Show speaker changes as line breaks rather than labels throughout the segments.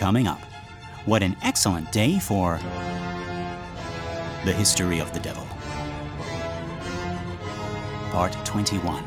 Coming up, what an excellent day for the history of the devil. Part 21.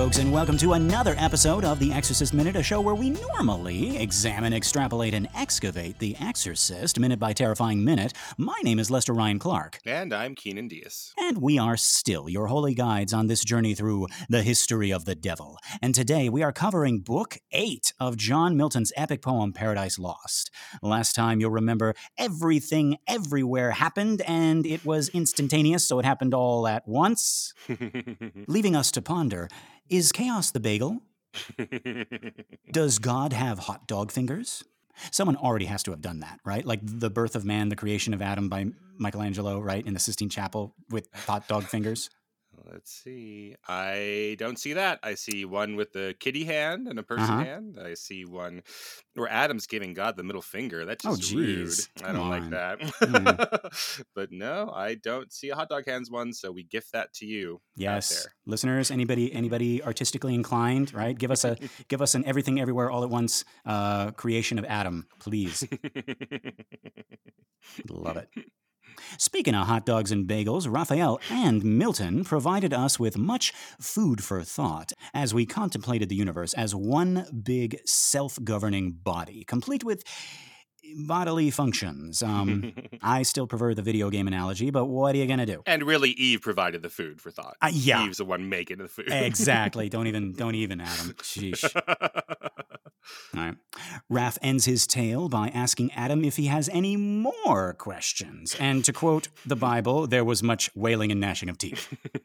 Folks, and welcome to another episode of The Exorcist Minute, a show where we normally examine, extrapolate, and excavate The Exorcist minute by terrifying minute. My name is Lester Ryan Clark,
And I'm Keenan Diaz.
and we are still your holy guides on this journey through the history of the devil. And today we are covering Book 8 of John Milton's epic poem Paradise Lost. Last time, you'll remember, everything everywhere happened, and it was instantaneous, so it happened all at once. Leaving us to ponder is chaos the bagel? Does God have hot dog fingers? Someone already has to have done that, right? Like the birth of man, the creation of Adam by Michelangelo, right? In the Sistine Chapel with hot dog fingers.
Let's see. I don't see that. I see one with the kitty hand and a person
Uh-huh.
hand. I see one where Adam's giving God the middle finger. That's
Oh,
just rude.
geez.
I don't
on.
like that.
Mm.
but no, I don't see a hot dog hands one, so we gift that to you. out
Yes,
there.
listeners, anybody, anybody artistically inclined, right? Give us a, give us an everything, everywhere, all at once uh, creation of Adam, please. Love it. Speaking of hot dogs and bagels, Raphael and Milton provided us with much food for thought as we contemplated the universe as one big self governing body, complete with bodily functions. Um, I still prefer the video game analogy, but what are you going to do?
and really, Eve provided the food for thought.
Uh, yeah.
Eve's the one making the food.
Exactly. Don't even, don't even, Adam. Sheesh. All right. Raph ends his tale by asking Adam if he has any more questions. And to quote the Bible, there was much wailing and gnashing of teeth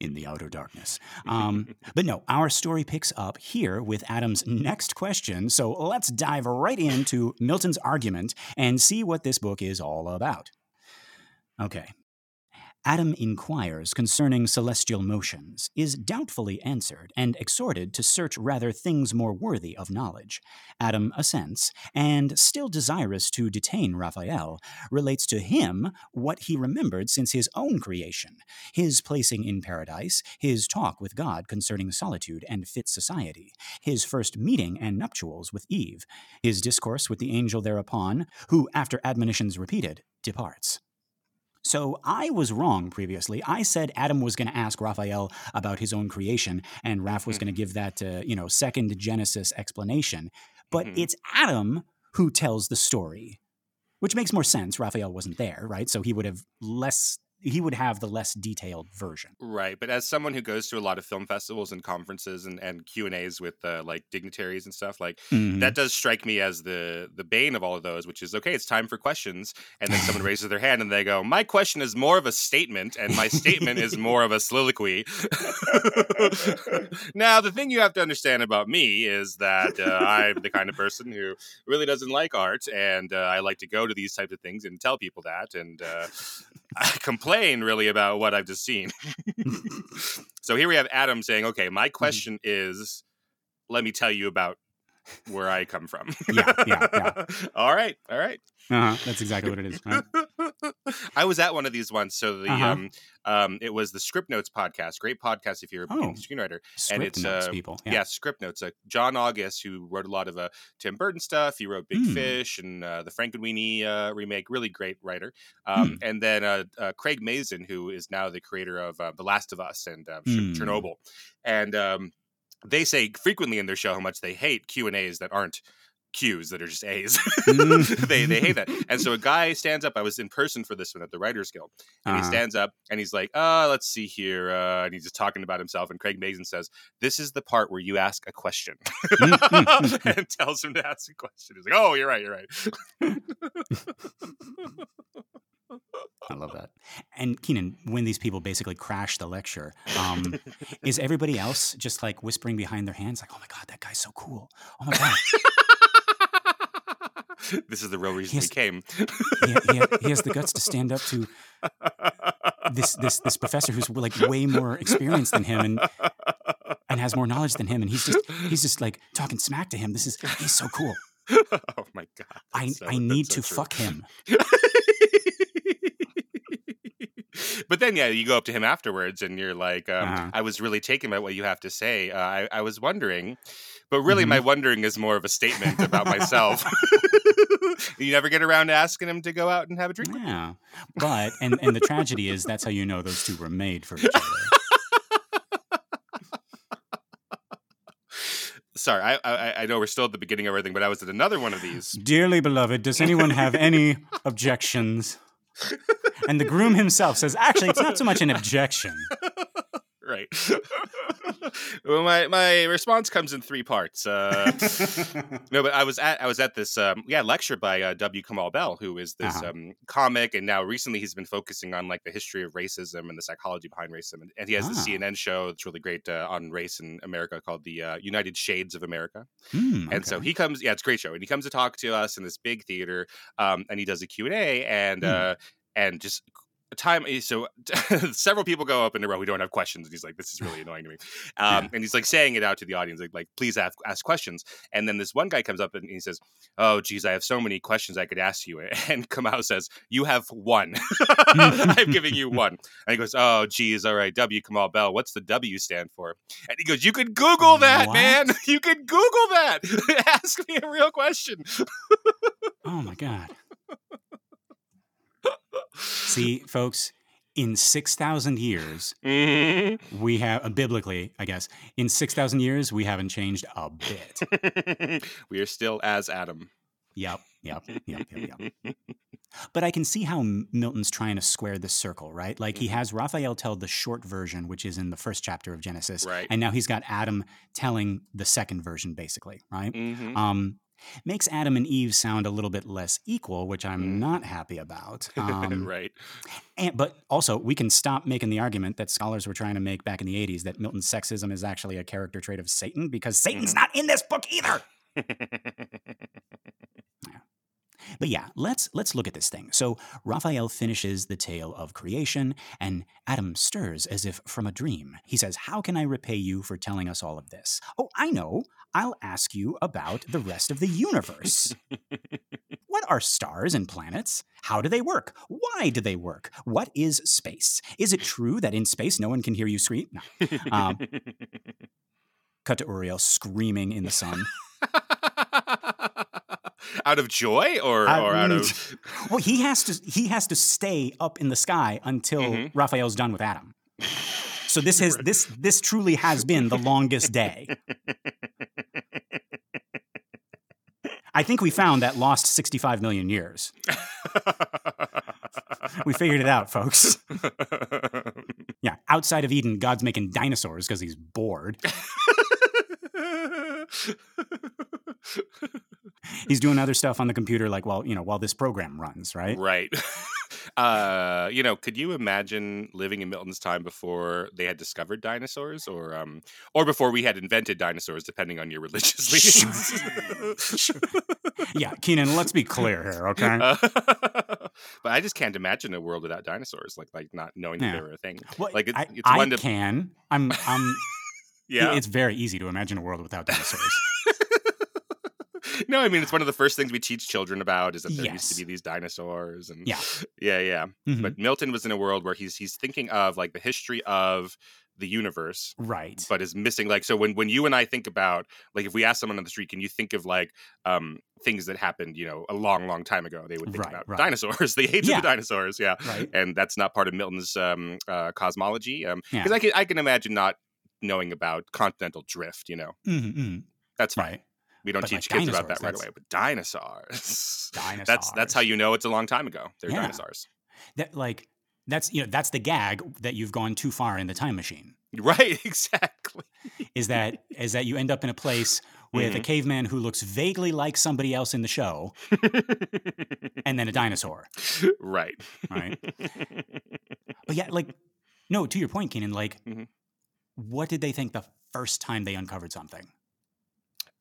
in the outer darkness. Um, but no, our story picks up here with Adam's next question. So let's dive right into Milton's argument and see what this book is all about. Okay. Adam inquires concerning celestial motions, is doubtfully answered, and exhorted to search rather things more worthy of knowledge. Adam assents, and, still desirous to detain Raphael, relates to him what he remembered since his own creation, his placing in paradise, his talk with God concerning solitude and fit society, his first meeting and nuptials with Eve, his discourse with the angel thereupon, who, after admonitions repeated, departs. So I was wrong previously. I said Adam was going to ask Raphael about his own creation, and Raph was going to give that, uh, you know, second Genesis explanation. But
Mhm.
it's Adam who tells the story, which makes more sense. Raphael wasn't there, right? So he would have less. He would have the less detailed version.
Right, but as someone who goes to a lot of film festivals and conferences and, and Q and A's with uh, like dignitaries and stuff, like
Mhm.
that does strike me as the the bane of all of those, which is okay. It's time for questions, and then someone raises their hand and they go, "My question is more of a statement, and my statement is more of a soliloquy." now, the thing you have to understand about me is that uh, I'm the kind of person who really doesn't like art, and uh, I like to go to these types of things and tell people that, and uh, complain really about what I've just seen. so here we have Adam saying, "Okay, my mm-hmm. question is." Let me tell you about where I come from.
Yeah, yeah, yeah.
all right, all right.
Uh-huh. That's exactly what it is. Right?
I was at one of these once. So the
Uh-huh.
um um it was the Script Notes podcast. Great podcast if you're a
Oh.
beginning screenwriter.
Script
it's,
notes,
uh,
people.
Yeah,
Yeah.
Script Notes. Uh, John August, who wrote a lot of uh, Tim Burton stuff. He wrote Big
Hmm.
Fish and uh, the Frankenweenie uh, remake. Really great writer. Um,
Hmm.
And then uh, uh, Craig Mazin, who is now the creator of uh, The Last of Us and uh,
Hmm.
Chernobyl. And um, they say frequently in their show how much they hate Q and A's that aren't Q's that are just A's.
Mm.
they they hate that. And so a guy stands up. I was in person for this one at the Writers Guild, and he
Uh-huh.
stands up and he's like, "Uh, let's see here," uh, and he's just talking about himself. And Craig Mazin says, "This is the part where you ask a question,"
Mm,
and tells him to ask a question. He's like, "Oh, you're right, you're right."
I love that. And Keenan, when these people basically crash the lecture, um, is everybody else just like whispering behind their hands, like, "Oh my god, that guy's so cool! Oh my god,
this is the real reason
Yes.
we came.
he, he, he has the guts to stand up to this this this professor who's like way more experienced than him and and has more knowledge than him, and he's just he's just like talking smack to him. This is he's so cool.
oh my god!
I
so-
I need
so
to
true.
fuck him.
but then, yeah, you go up to him afterwards, and you're like, um,
Uh-huh.
"I was really taken by what you have to say. Uh, I, I was wondering, but really, my wondering is more of a statement about myself. you never get around to asking him to go out and have a drink. with.
Yeah, but and and the tragedy is that's how you know those two were made for each other.
Sorry, I, I I know we're still at the beginning of everything, but I was at another one of these.
Dearly beloved, does anyone have any objections? And the groom himself says, actually, it's not so much an objection.
Right. well, my my response comes in three parts. Uh, no, but I was at I was at this um, yeah lecture by uh, W. Kamau Bell, who is this
Uh-huh.
um, comic, and now recently he's been focusing on like the history of racism and the psychology behind racism, and, and he has
Ah.
this CNN show that's really great uh, on race in America called the uh, United Shades of America.
Hmm,
And so he comes, yeah, it's a great show, and he comes to talk to us in this big theater, um, and he does a Q and A, and
Hmm.
uh, and just time. eh, So several people go up in a row who don't have questions, and he's like, "This is really annoying to me," um,
Yeah.
and he's like saying it out to the audience, like, like, "Please ask ask questions." And then this one guy comes up and he says, "Oh, geez, I have so many questions I could ask you," and Kamau says, "You have one. I'm giving you one." And he goes, "Oh, geez, all right, W. Kamau Bell. What's the W stand for?" And he goes, "You could Google that,
What?
man. You could Google that. Ask me a real question."
Oh my God. See, folks, in 6,000 years,
Mhm.
we have, uh, biblically, I guess, in 6,000 years, we haven't changed a bit.
we are still as Adam.
Yep, yep, yep, yep, yep. But I can see how Milton's trying to square this circle, right? Like he
Mhm.
has Raphael tell the short version, which is in the first chapter of Genesis,
Right.
and now he's got Adam telling the second version, basically, right?
Mhm.
Um, makes Adam and Eve sound a little bit less equal, which I'm
Mm.
not happy about. Um,
right.
and, but also, we can stop making the argument that scholars were trying to make back in the 80s that Milton's sexism is actually a character trait of Satan because Satan's
Mhm.
not in this book either. But yeah, let's let's look at this thing. So Raphael finishes the tale of creation, and Adam stirs as if from a dream. He says, "How can I repay you for telling us all of this?" Oh, I know. I'll ask you about the rest of the universe. what are stars and planets? How do they work? Why do they work? What is space? Is it true that in space no one can hear you scream? No. Um, cut to Uriel screaming in the sun.
out of joy or,
I-
or out of
Well, he has to he has to stay up in the sky until
Mhm.
Raphael's done with Adam. So this has this this truly has been the longest day. I think we found that lost 65 million years. We figured it out, folks. Yeah, outside of Eden, God's making dinosaurs because he's bored. He's doing other stuff on the computer, like while you know while this program runs, right?
right. Uh, you know, could you imagine living in Milton's time before they had discovered dinosaurs, or um, or before we had invented dinosaurs, depending on your religious leanings?
Yeah, Keenan, let's be clear here, okay?
Uh, but I just can't imagine a world without dinosaurs, like like not knowing
Yeah.
that they were a thing.
Well,
like, it's-
I,
it's
I
one to-
can. I'm. I'm.
Yeah.
It's very easy to imagine a world without dinosaurs.
no, I mean it's one of the first things we teach children about is that there used to be these dinosaurs and
Yeah.
yeah, yeah.
Mhm.
But Milton was in a world where he's he's thinking of like the history of the universe,
right.
but is missing like so when when you and I think about like if we ask someone on the street, can you think of like um things that happened, you know, a long, long time ago? They would think
Right,
about
right.
dinosaurs, the age
Yeah.
of the dinosaurs, yeah.
right.
And that's not part of Milton's um uh cosmology. Um
Yeah.
because I can I can imagine not knowing about continental drift, you know.
Mhm, mhm.
That's fine.
Right.
We don't
But,
teach
like,
kids about that right away. But dinosaurs.
Dinosaurs.
That's that's how you know it's a long time ago. They're
Yeah.
dinosaurs.
That like that's you know that's the gag that you've gone too far in the time machine.
Right, exactly.
Is that is that you end up in a place with
Mm-hmm.
a caveman who looks vaguely like somebody else in the show, and then a dinosaur,
right.
right? But yeah, like no, to your point, Keenan. Like,
Mhm.
what did they think the first time they uncovered something?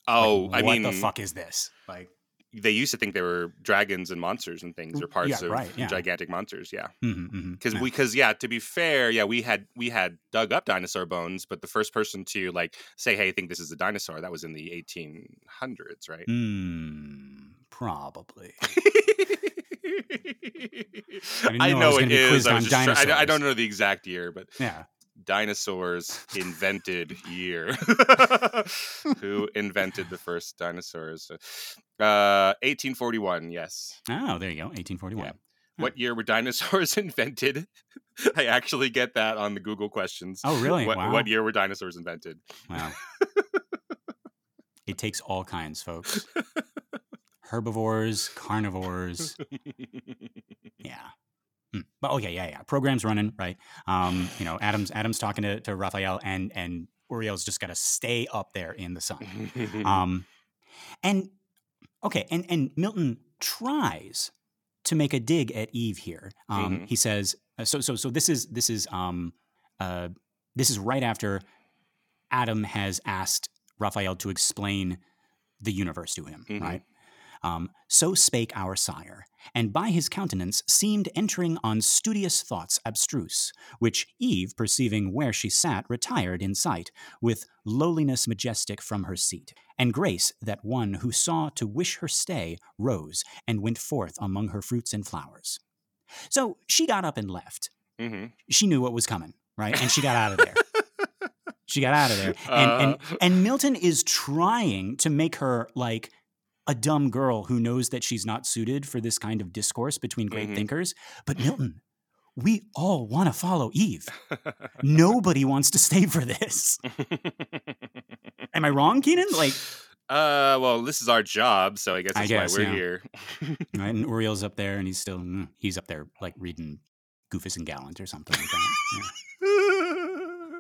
Oh,
Like,
I
what
mean,
the fuck is this? Like,
they used to think they were dragons and monsters and things, or parts
yeah,
of
right, yeah.
gigantic monsters. Yeah, because
Yeah.
because yeah, to be fair, yeah, we had we had dug up dinosaur bones, but the first person to like say, "Hey, I think this is a dinosaur," that was in the 1800s, right?
Mm, probably.
I,
know I
know it is. I, was just try- I, I don't know the exact year, but
Yeah.
Dinosaurs invented year. Who invented the first dinosaurs? Uh, 1841. Yes.
Oh, there you go. 1841.
Yeah. What year were dinosaurs invented? I actually get that on the Google questions.
Oh, really?
What,
wow.
what year were dinosaurs invented?
Wow. it takes all kinds, folks. Herbivores, carnivores. Yeah. Hmm. But okay, yeah, yeah. yeah, Program's running, right? Um, you know, Adam's Adam's talking to, to Raphael and and Uriel's just gotta stay up there in the sun. Um, and okay, and and Milton tries to make a dig at Eve here. Um,
Mhm.
He says, uh, so so so. This is this is um, uh, this is right after Adam has asked Raphael to explain the universe to him,
Mhm.
right? Um, so spake our sire, and by his countenance seemed entering on studious thoughts abstruse, which Eve, perceiving where she sat, retired in sight, with lowliness majestic from her seat, and grace that one who saw to wish her stay rose and went forth among her fruits and flowers. So she got up and left.
Mhm.
She knew what was coming, right? And she got out of there. she got out of there. And, and
Uh.
and Milton is trying to make her like a dumb girl who knows that she's not suited for this kind of discourse between great
Mhm.
thinkers. But Milton, we all want to follow Eve. Nobody wants to stay for this. Am I wrong, Keenan? Like,
Uh, well, this is our job, so I guess
I
that's
guess,
why we're
yeah.
here.
right? And Uriel's up there, and he's still mm, he's up there like reading Goofus and Gallant or something like that. Yeah.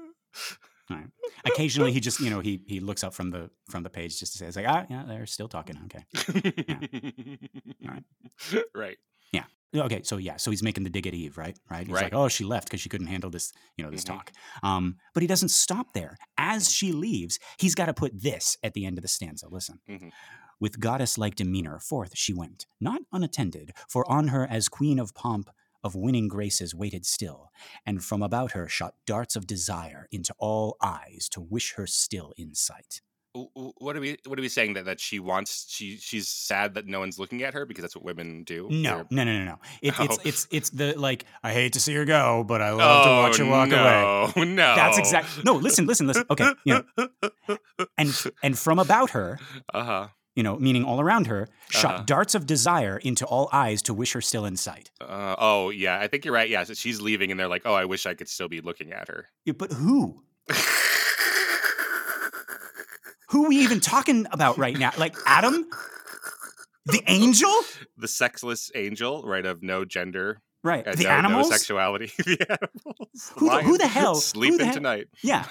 Right. Occasionally, he just you know he he looks up from the from the page just to say it's like ah yeah they're still talking okay Alright.
Right. Yeah.
Okay so yeah so he's making the dig at Eve right right he's
Right.
like oh she left because she couldn't handle this you know this
Mhm.
talk um but he doesn't stop there as she leaves he's got to put this at the end of the stanza listen
Mhm.
with goddess like demeanor forth she went not unattended for on her as queen of pomp of winning graces waited still and from about her shot darts of desire into all eyes to wish her still in sight
What are we? What are we saying that that she wants? She she's sad that no one's looking at her because that's what women do.
No, no, no, no, no. It, It's
Oh.
it's it's the like I hate to see her go, but I love to watch her walk
no,
away.
No,
That's exact. No, listen, listen, listen. Okay, you know, and and from about her,
uh huh.
You know, meaning all around her, shot
Uh-huh.
darts of desire into all eyes to wish her still in sight.
Uh, oh yeah, I think you're right. Yeah, so she's leaving, and they're like, "Oh, I wish I could still be looking at her."
Yeah, but who? Who are we even talking about right now? Like Adam, the angel,
the sexless angel, right? Of no gender,
right?
and
the
no,
animals.
no sexuality. the animals.
Who the- who the hell- who
Sleeping
the hell-
tonight.
yeah.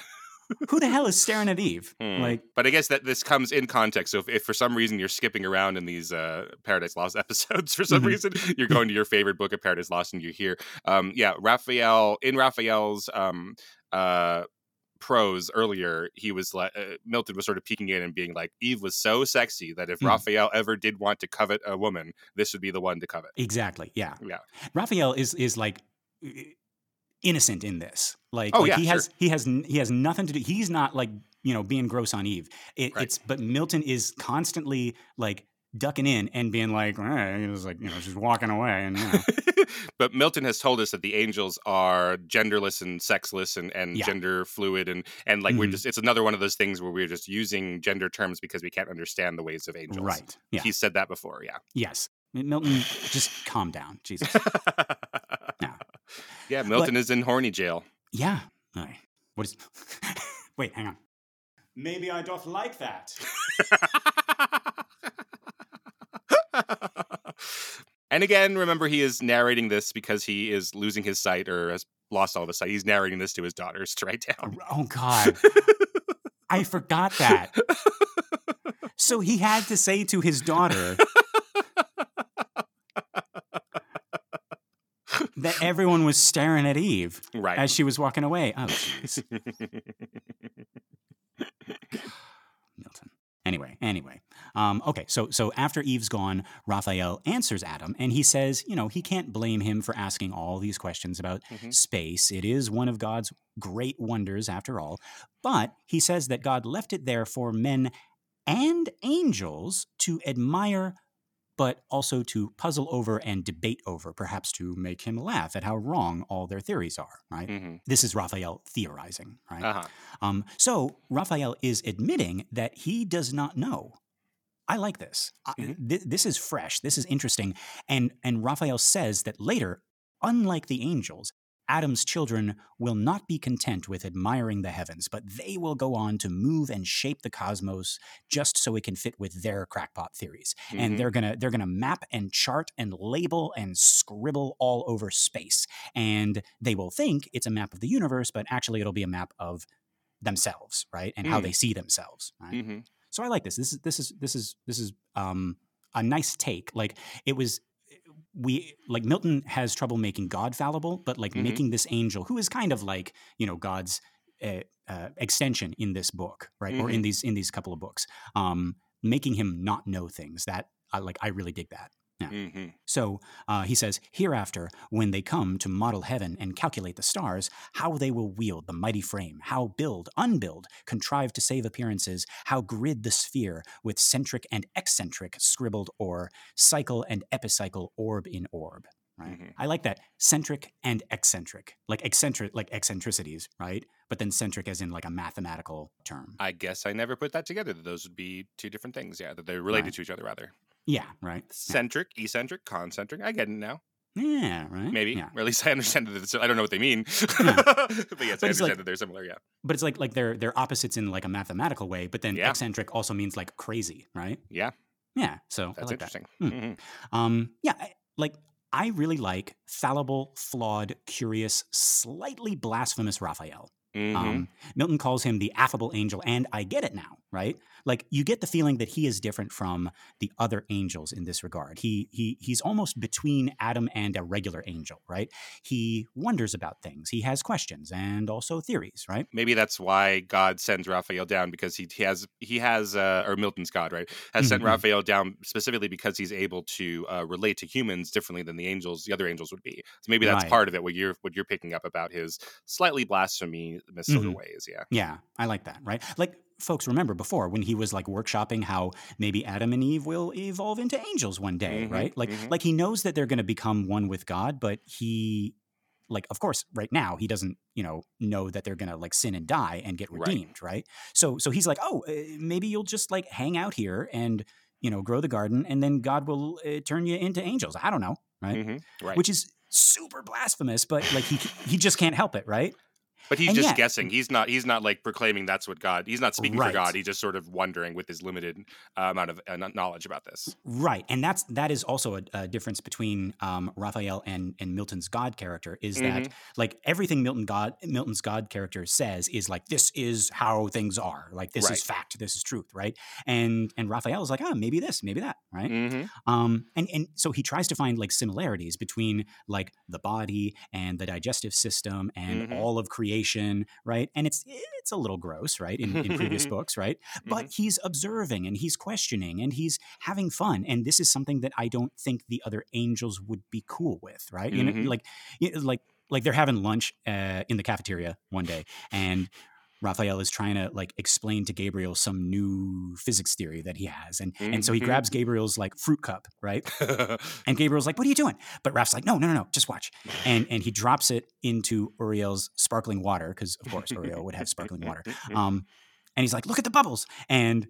Who the hell is staring at Eve?
Hmm.
Like,
but I guess that this comes in context. So if, if for some reason you're skipping around in these uh, Paradise Lost episodes, for some
Mhm.
reason you're going to your favorite book of Paradise Lost and you hear, um, yeah, Raphael in Raphael's um, uh, prose earlier, he was like uh, Milton was sort of peeking in and being like, Eve was so sexy that if
Hmm.
Raphael ever did want to covet a woman, this would be the one to covet.
Exactly. Yeah.
Yeah.
Raphael is is like innocent in this. Like,
Oh,
like
yeah,
he has
sure.
he has he has nothing to do. He's not like you know being gross on Eve. It,
Right.
It's but Milton is constantly like ducking in and being like, eh, he was like you know she's walking away and you know.
but Milton has told us that the angels are genderless and sexless and, and
Yeah.
gender fluid and and like we're
Mhm.
just it's another one of those things where we're just using gender terms because we can't understand the ways of angels.
right. Yeah.
He said that before, yeah.
yes. Milton, just calm down, Jesus. Yeah.
Milton is in horny jail.
Yeah. Right. What is? Wait, hang on. Maybe I doth like that.
and again, remember he is narrating this because he is losing his sight or has lost all of his sight. He's narrating this to his daughters to write down.
Oh God. I forgot that. So he had to say to his daughter that everyone was staring at Eve
right.
as she was walking away. Oh, jeez. Milton. Anyway, anyway. Um, okay, so so after Eve's gone, Raphael answers Adam, and he says, you know, he can't blame him for asking all these questions about
Mhm.
space. It is one of God's great wonders, after all. But he says that God left it there for men and angels to admire, but also to puzzle over and debate over, perhaps to make him laugh at how wrong all their theories are. Right?
hmm
This is Raphael theorizing. Right?
Uh huh.
Um, so Raphael is admitting that he does not know. I like this. I-
Mhm.
thi- this is fresh. This is interesting. And and Raphael says that later, unlike the angels, Adam's children will not be content with admiring the heavens, but they will go on to move and shape the cosmos just so it can fit with their crackpot theories.
Mhm.
And they're gonna they're gonna map and chart and label and scribble all over space. And they will think it's a map of the universe, but actually it'll be a map of themselves, right? And how
Mm.
they see themselves. Right?
hmm
So I like this. This is this is this is this is um, a nice take. Like it was. We like Milton has trouble making God fallible, but like
Mhm.
making this angel, who is kind of like you know God's uh, uh, extension in this book, right, or in these in these couple of books, um, making him not know things. That I like. I really dig that.
Hmm
So uh, he says, Hereafter, when they come to model heaven and calculate the stars, how they will wield the mighty frame, how build, unbuild, contrive to save appearances, how grid the sphere with centric and eccentric scribbled or cycle and epicycle orb in orb. Right.
Mhm.
I like that centric and eccentric, like eccentric, like eccentricities, right? But then centric as in like a mathematical term.
I guess I never put that together. That those would be two different things. Yeah, that they're related
Right.
to each other rather.
Yeah. Right.
Centric, eccentric, concentric. I get it now.
Yeah. Right.
Maybe,
Yeah.
or at least I understand that. It's, I don't know what they mean,
Yeah.
but yes,
But
I understand
like-
that they're similar. Yeah.
but it's like like they're they're opposites in like a mathematical way but then
Yeah.
eccentric also means like crazy right
Yeah,
yeah so
that's
like that.
interesting.
Hmm.
Mhm.
um yeah I, like i really like fallible flawed curious slightly blasphemous raphael
Mhm.
um, milton calls him the affable angel and i get it now right like you get the feeling that he is different from the other angels in this regard he he he's almost between adam and a regular angel right he wonders about things he has questions and also theories right
Maybe that's why God sends Raphael down because he, he has he has uh, or Milton's God right has sent
Mhm, mhm.
Raphael down specifically because he's able to uh, relate to humans differently than the angels the other angels would be. So maybe that's
Right.
part of it. What you're what you're picking up about his slightly sort of
Mhm.
ways. Yeah.
Yeah, I like that, right? Like folks remember before when he was like workshopping how maybe Adam and Eve will evolve into angels one day,
Mhm,
right? Like
mhm.
like he knows that they're going to become one with God, but he like of course right now he doesn't, you know, know that they're going to like sin and die and get redeemed, right? So so he's like, "Oh, uh, maybe you'll just like hang out here and, you know, grow the garden and then God will uh, turn you into angels." I don't know, right?
Mhm, Right.
Which is super blasphemous, but like he he just can't help it, right?
But he's
And
just
yet-
guessing. He's not. He's not like proclaiming that's what God. He's not speaking
Right.
for God. He's just sort of wondering with his limited uh, amount of uh, knowledge about this.
Right, and that's that is also a, a difference between um, Raphael and and Milton's God character is that
Mhm.
like everything Milton God Milton's God character says is like this is how things are, like this
Right.
is fact, this is truth, right? And and Raphael is like, oh, maybe this, maybe that, right?
Mhm.
Um, and and so he tries to find like similarities between like the body and the digestive system and
Mhm.
all of creation, right? And it's it's a little gross, right? In, in previous books, right? But he's observing and he's questioning and he's having fun, and this is something that I don't think the other angels would be cool with, right? You
Mhm.
know, like you know, like like they're having lunch uh, in the cafeteria one day, and Raphael is trying to like explain to Gabriel some new physics theory that he has, and and so he
Mhm.
grabs Gabriel's like fruit cup, right? And Gabriel's like, "What are you doing?" But Raph's like, "No, no, no, no, just watch." And and he drops it into Uriel's sparkling water because of course Uriel would have sparkling water. Um, and he's like, "Look at the bubbles," and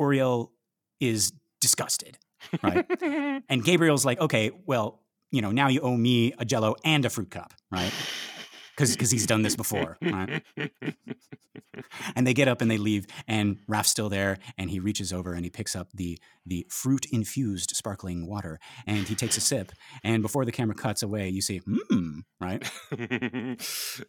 Uriel is disgusted, right? and Gabriel's like, "Okay, well, you know, now you owe me a Jello and a fruit cup, right?" Because he's done this before, right? And they get up and they leave, and Raph's still there, and he reaches over and he picks up the the fruit infused sparkling water, and he takes a sip, and before the camera cuts away, you see, hmm, right?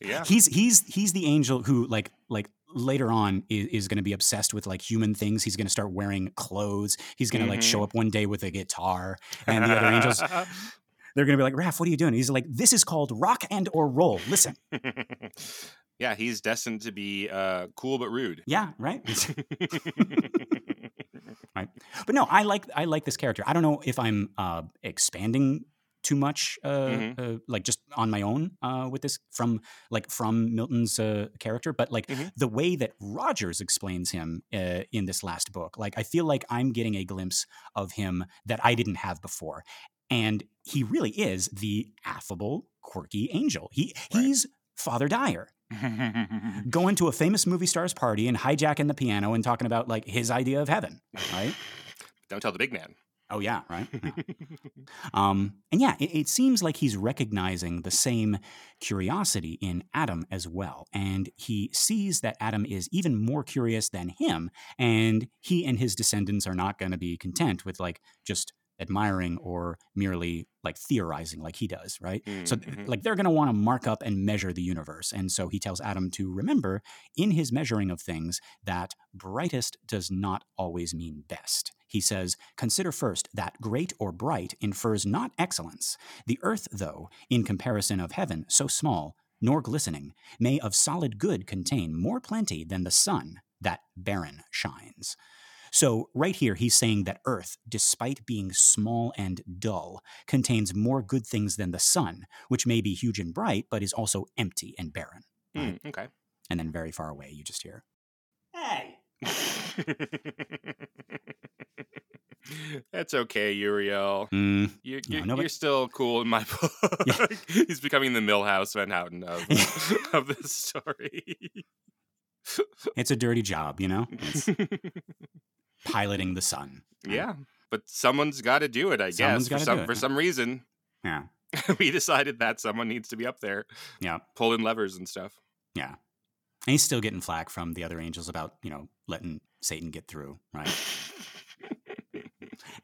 yeah.
He's he's he's the angel who like like later on is, is going to be obsessed with like human things. He's going to start wearing clothes. He's going to like show up one day with a guitar, and the other angels they're going to be like, Raph, what are you doing? He's like, this is called rock and or roll. Listen,
yeah, he's destined to be uh, cool but rude.
yeah, right. right? But no, I like I like this character. I don't know if I'm uh, expanding too much, uh,
Mhm.
uh, like just on my own uh, with this from like from Milton's uh, character, but like
Mhm.
the way that Rogers explains him uh, in this last book, like I feel like I'm getting a glimpse of him that I didn't have before, and he really is the affable, quirky angel. He
Right.
he's Father Dyer going to a famous movie star's party and hijacking the piano and talking about like his idea of heaven, right?
Don't tell the big man.
Oh yeah, right. Yeah. Um, and yeah, it, it seems like he's recognizing the same curiosity in Adam as well, and he sees that Adam is even more curious than him, and he and his descendants are not going to be content with like just admiring or merely like theorizing like he does, right? So, th-
Mhm.
like, they're going to want to mark up and measure the universe. And so he tells Adam to remember in his measuring of things that brightest does not always mean best. He says, Consider first that great or bright infers not excellence. The earth, though, in comparison of heaven, so small, nor glistening, may of solid good contain more plenty than the sun that barren shines. So, right here, he's saying that Earth, despite being small and dull, contains more good things than the sun, which may be huge and bright, but is also empty and barren.
Mm, okay.
And then very far away, you just hear, Hey!
That's okay, Uriel.
Mm,
You're, you're,
no,
you're still cool in my book.
Yeah.
He's becoming the Milhouse Van Houten of, of this story.
it's a dirty job, you know? Piloting the sun.
yeah, but someone's got to do it, I
Someone's
guess. For some
do it,
for
yeah.
some reason,
Yeah.
we decided that someone needs to be up there,
Yeah.
pulling levers and stuff.
Yeah. And he's still getting flack from the other angels about, you know, letting Satan get through, right?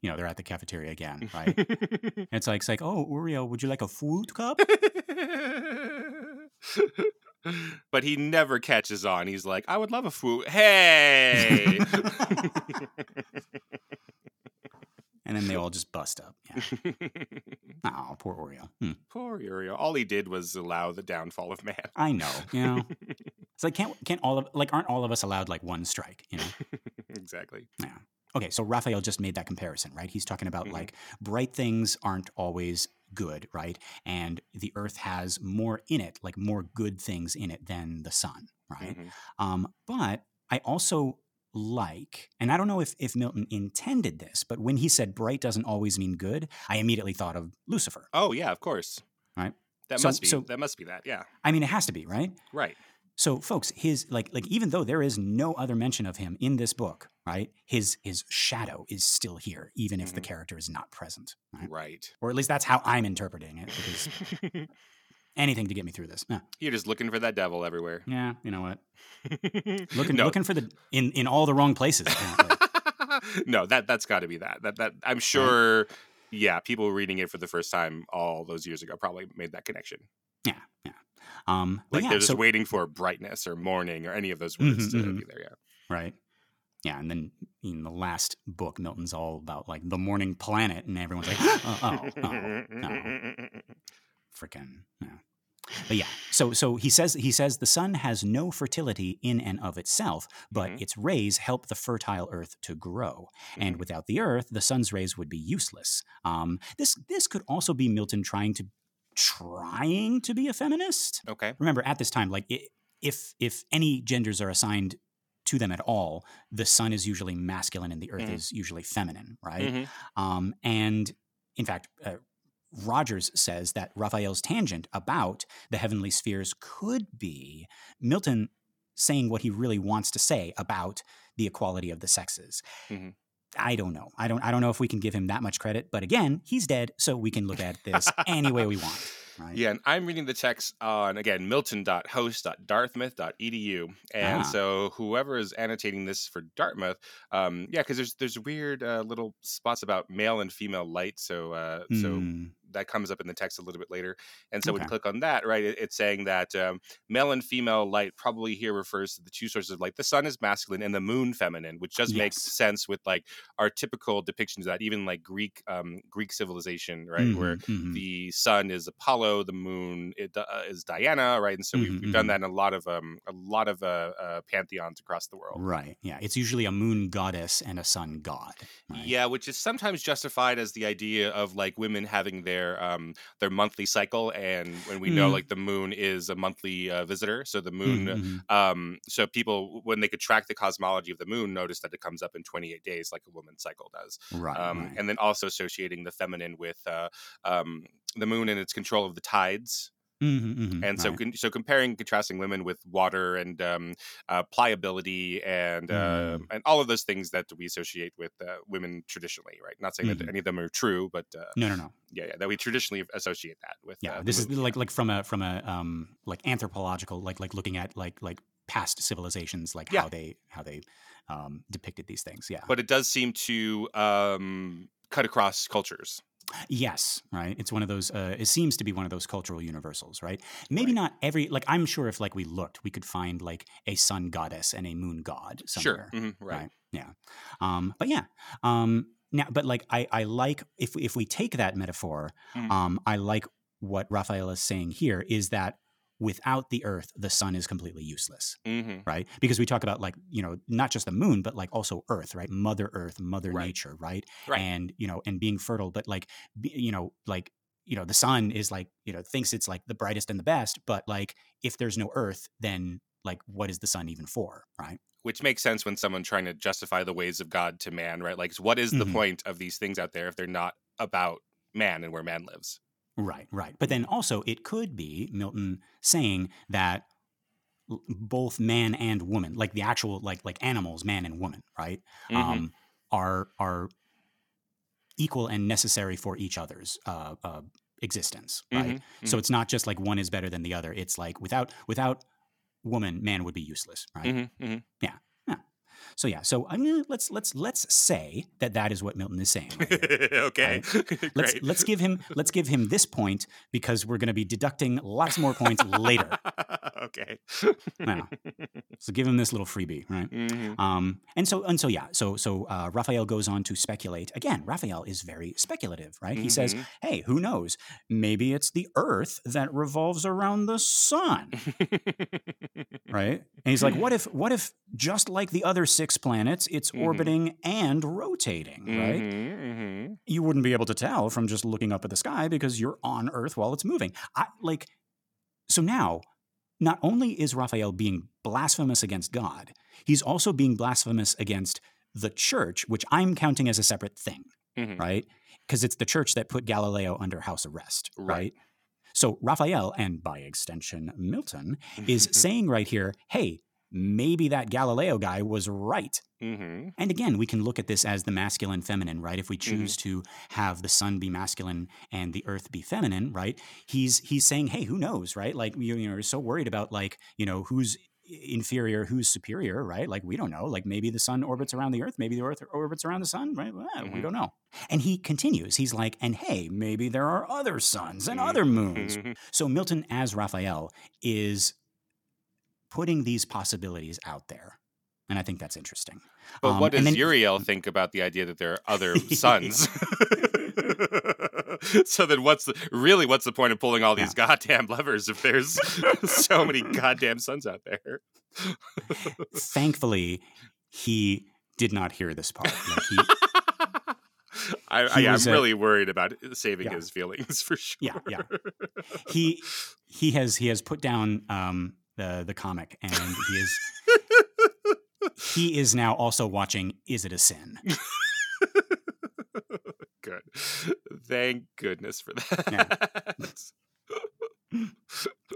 You know, they're at the cafeteria again, right? It's like, it's like, oh, Uriel, would you like a food cup?
but he never catches on. He's like, I would love a foo. Hey.
And then they all just bust up. Yeah. Oh, poor Uriel. Hmm.
Poor Uriel. All he did was allow the downfall of man.
I know, you know. It's like can't can't all of like aren't all of us allowed like one strike, you know?
exactly.
Yeah. Okay, so Raphael just made that comparison, right? He's talking about
Mhm.
like bright things aren't always good, right? And the earth has more in it, like more good things in it than the sun, right?
Mhm.
Um, but I also like, and I don't know if, if Milton intended this, but when he said bright doesn't always mean good, I immediately thought of Lucifer.
Oh yeah, of course.
Right.
That
So-
must be.
so-
that must be that. Yeah.
I mean, it has to be, right?
Right.
So, folks, his like like even though there is no other mention of him in this book, right? His his shadow is still here, even if the
Mhm.
character is not present, right?
Right.
Or at least that's how I'm interpreting it. Because anything to get me through this. Yeah,
You're just looking for that devil everywhere.
yeah you know what? Looking
no.
looking for the in in all the wrong places. Apparently.
no, that that's got to be that. That that I'm sure. Yeah, people reading it for the first time all those years ago probably made that connection.
yeah, yeah. Um,
Like
yeah,
they're just
so,
waiting for brightness or morning or any of those words
Mhm,
to
mhm.
be there. Yeah.
right. Yeah, and then in the last book, Milton's all about like the morning planet, and everyone's like, oh, oh, oh, no. freaking yeah. But yeah, so so he says he says the sun has no fertility in and of itself, but
Mhm.
its rays help the fertile earth to grow. And
Mhm.
without the earth, the sun's rays would be useless. Um, this this could also be Milton trying to trying to be a feminist.
Okay.
Remember, at this time, like i if if any genders are assigned to them at all, the sun is usually masculine and the earth
Mhm.
is usually feminine, right?
Mhm.
Um, and in fact, uh, Rogers says that Raphael's tangent about the heavenly spheres could be Milton saying what he really wants to say about the equality of the sexes.
Mhm.
I don't know. I don't. I don't know if we can give him that much credit. But again, he's dead, so we can look at this any way we want. Right?
Yeah, and I'm reading the text on again milton.host.dartmouth.edu, and
Ah.
so whoever is annotating this for Dartmouth, um, yeah, because there's there's weird uh, little spots about male and female light, so uh, so
Mm,
that comes up in the text a little bit later. And so when
Okay.
you click on that, right, it, it's saying that um, male and female light probably here refers to the two sources of light. The sun is masculine and the moon feminine, which just makes
Yes.
sense with like our typical depictions of that, even like Greek um, Greek civilization, right, where
Mhm, mhm.
the sun is Apollo, the moon it, uh, is Diana, right? And so we've,
Mhm,
we've done
mhm.
that in a lot of um, a lot of uh, uh, pantheons across the world.
Right. Yeah. It's usually a moon goddess and a sun god. Right?
Yeah, which is sometimes justified as the idea of like women having their um their monthly cycle, and when we know
Mm.
like the moon is a monthly uh, visitor, so the moon.
Mhm, mhm.
Um, so people, when they could track the cosmology of the moon, notice that it comes up in 28 days, like a woman's cycle does.
Right.
Um,
right.
And then also associating the feminine with uh, um, the moon and its control of the tides,
Mhm, mhm,
and so con- so comparing contrasting women with water and um, uh, pliability and uh,
Mm.
and all of those things that we associate with uh, women traditionally, right? Not saying that
Mhm.
any of them are true, but uh,
no, no, no.
yeah, yeah, that we traditionally associate that with.
Yeah.
uh,
this is like like from a from a um like anthropological like like looking at like like past civilizations like
Yeah.
how they how they um depicted these things. Yeah.
but it does seem to um, cut across cultures.
Yes, right. It's one of those. Uh, it seems to be one of those cultural universals, right? Maybe
Right.
not every. Like, I'm sure if like we looked, we could find like a sun goddess and a moon god somewhere.
Sure, mhm, right.
Yeah. Um. But yeah. Um. Now, but like, I I like if if we take that metaphor,
Mhm.
um, I like what Raphael is saying here is that without the earth, the sun is completely useless
hmm
right? Because we talk about like, you know, not just the moon, but like also earth, right? Mother earth, mother
Right.
nature, right?
Right.
And, you know, and being fertile, but like, be, you know, like, you know, the sun is like, you know, thinks it's like the brightest and the best, but like if there's no earth, then like what is the sun even for, right?
Which makes sense when someone trying to justify the ways of God to man, right? Like, what is the
Mhm.
point of these things out there if they're not about man and where man lives?
Right, right. But then also it could be Milton saying that both man and woman, like the actual like like animals, man and woman, right?
Mhm.
um, are are equal and necessary for each other's uh, uh, existence, right?
Mhm,
So it's not just like one is better than the other. It's like without without woman, man would be useless, right?
Mhm, mhm.
So yeah, so I mean, let's let's let's say that that is what Milton is saying. right
okay,
Let's let's give him let's give him this point because we're going to be deducting lots more points later.
okay.
Wow. So give him this little freebie, right?
Mhm.
Um, and so and so yeah, so so uh, Raphael goes on to speculate again. Raphael is very speculative, right? He says,
Mhm.
"Hey, who knows? Maybe it's the Earth that revolves around the sun, right?" And he's like, "What if what if just like the other six planets, it's
Mhm.
orbiting and rotating, right?
Mhm, mhm.
You wouldn't be able to tell from just looking up at the sky because you're on Earth while it's moving. I like so now." Not only is Raphael being blasphemous against God, he's also being blasphemous against the church, which I'm counting as a separate thing,
Mhm.
right? Because it's the church that put Galileo under house arrest,
Right.
right? So Raphael, and by extension Milton, is saying right here, hey, maybe that Galileo guy was right.
Mhm.
And again, we can look at this as the masculine feminine, right? If we choose to have the sun be masculine and the earth be feminine, right? He's he's saying, hey, who knows, right? Like you, you know, you're so worried about like, you know, who's inferior, who's superior, right? Like we don't know. Like maybe the sun orbits around the earth, maybe the earth orbits around the sun, right? Well, We
Mhm.
don't know. And he continues. He's like, and hey, maybe there are other suns and other moons.
Mhm.
So Milton as Raphael is putting these possibilities out there. And I think that's interesting.
But
Um,
what does
then-
Uriel think about the idea that there are other sons? so then, what's the really what's the point of pulling all these goddamn levers if there's so many goddamn sons out there?
Thankfully, he did not hear this part. Like he,
I,
He
I, I'm
a-
really worried about saving
Yeah.
his feelings for sure.
Yeah, yeah. he he has he has put down um, the the comic, and he is he is now also watching. Is it a sin?
Good. Thank goodness for that.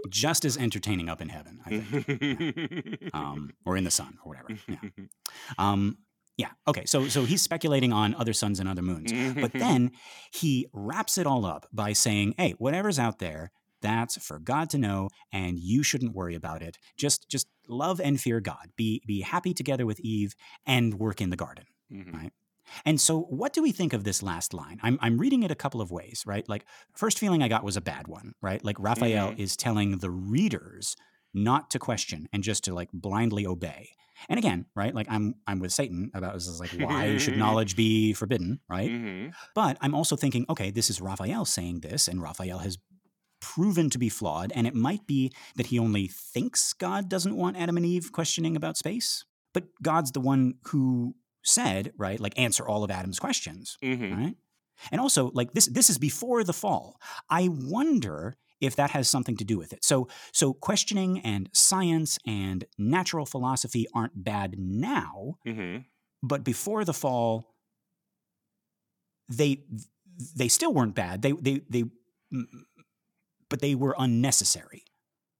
Just as entertaining up in heaven, I think, um, or in the sun, or whatever. Yeah. Um, yeah. Okay. So so he's speculating on other suns and other moons. But then he wraps it all up by saying, "Hey, whatever's out there, that's for God to know, and you shouldn't worry about it. Just just love and fear God. Be be happy together with Eve and work in the garden."
Mhm.
Right. And so, what do we think of this last line? I'm, I'm reading it a couple of ways, right? Like, first feeling I got was a bad one, right? Like, Raphael
Mhm.
is telling the readers not to question and just to like blindly obey. And again, right? Like, I'm I'm with Satan about this is like, why should knowledge be forbidden, right?
hmm
But I'm also thinking, okay, this is Raphael saying this, and Raphael has proven to be flawed, and it might be that he only thinks God doesn't want Adam and Eve questioning about space, but God's the one who said, right, like answer all of Adam's questions,
hmm
right? And also, like this, this is before the fall. I wonder if that has something to do with it. So, so questioning and science and natural philosophy aren't bad now,
hmm
but before the fall they they still weren't bad they they they but they were unnecessary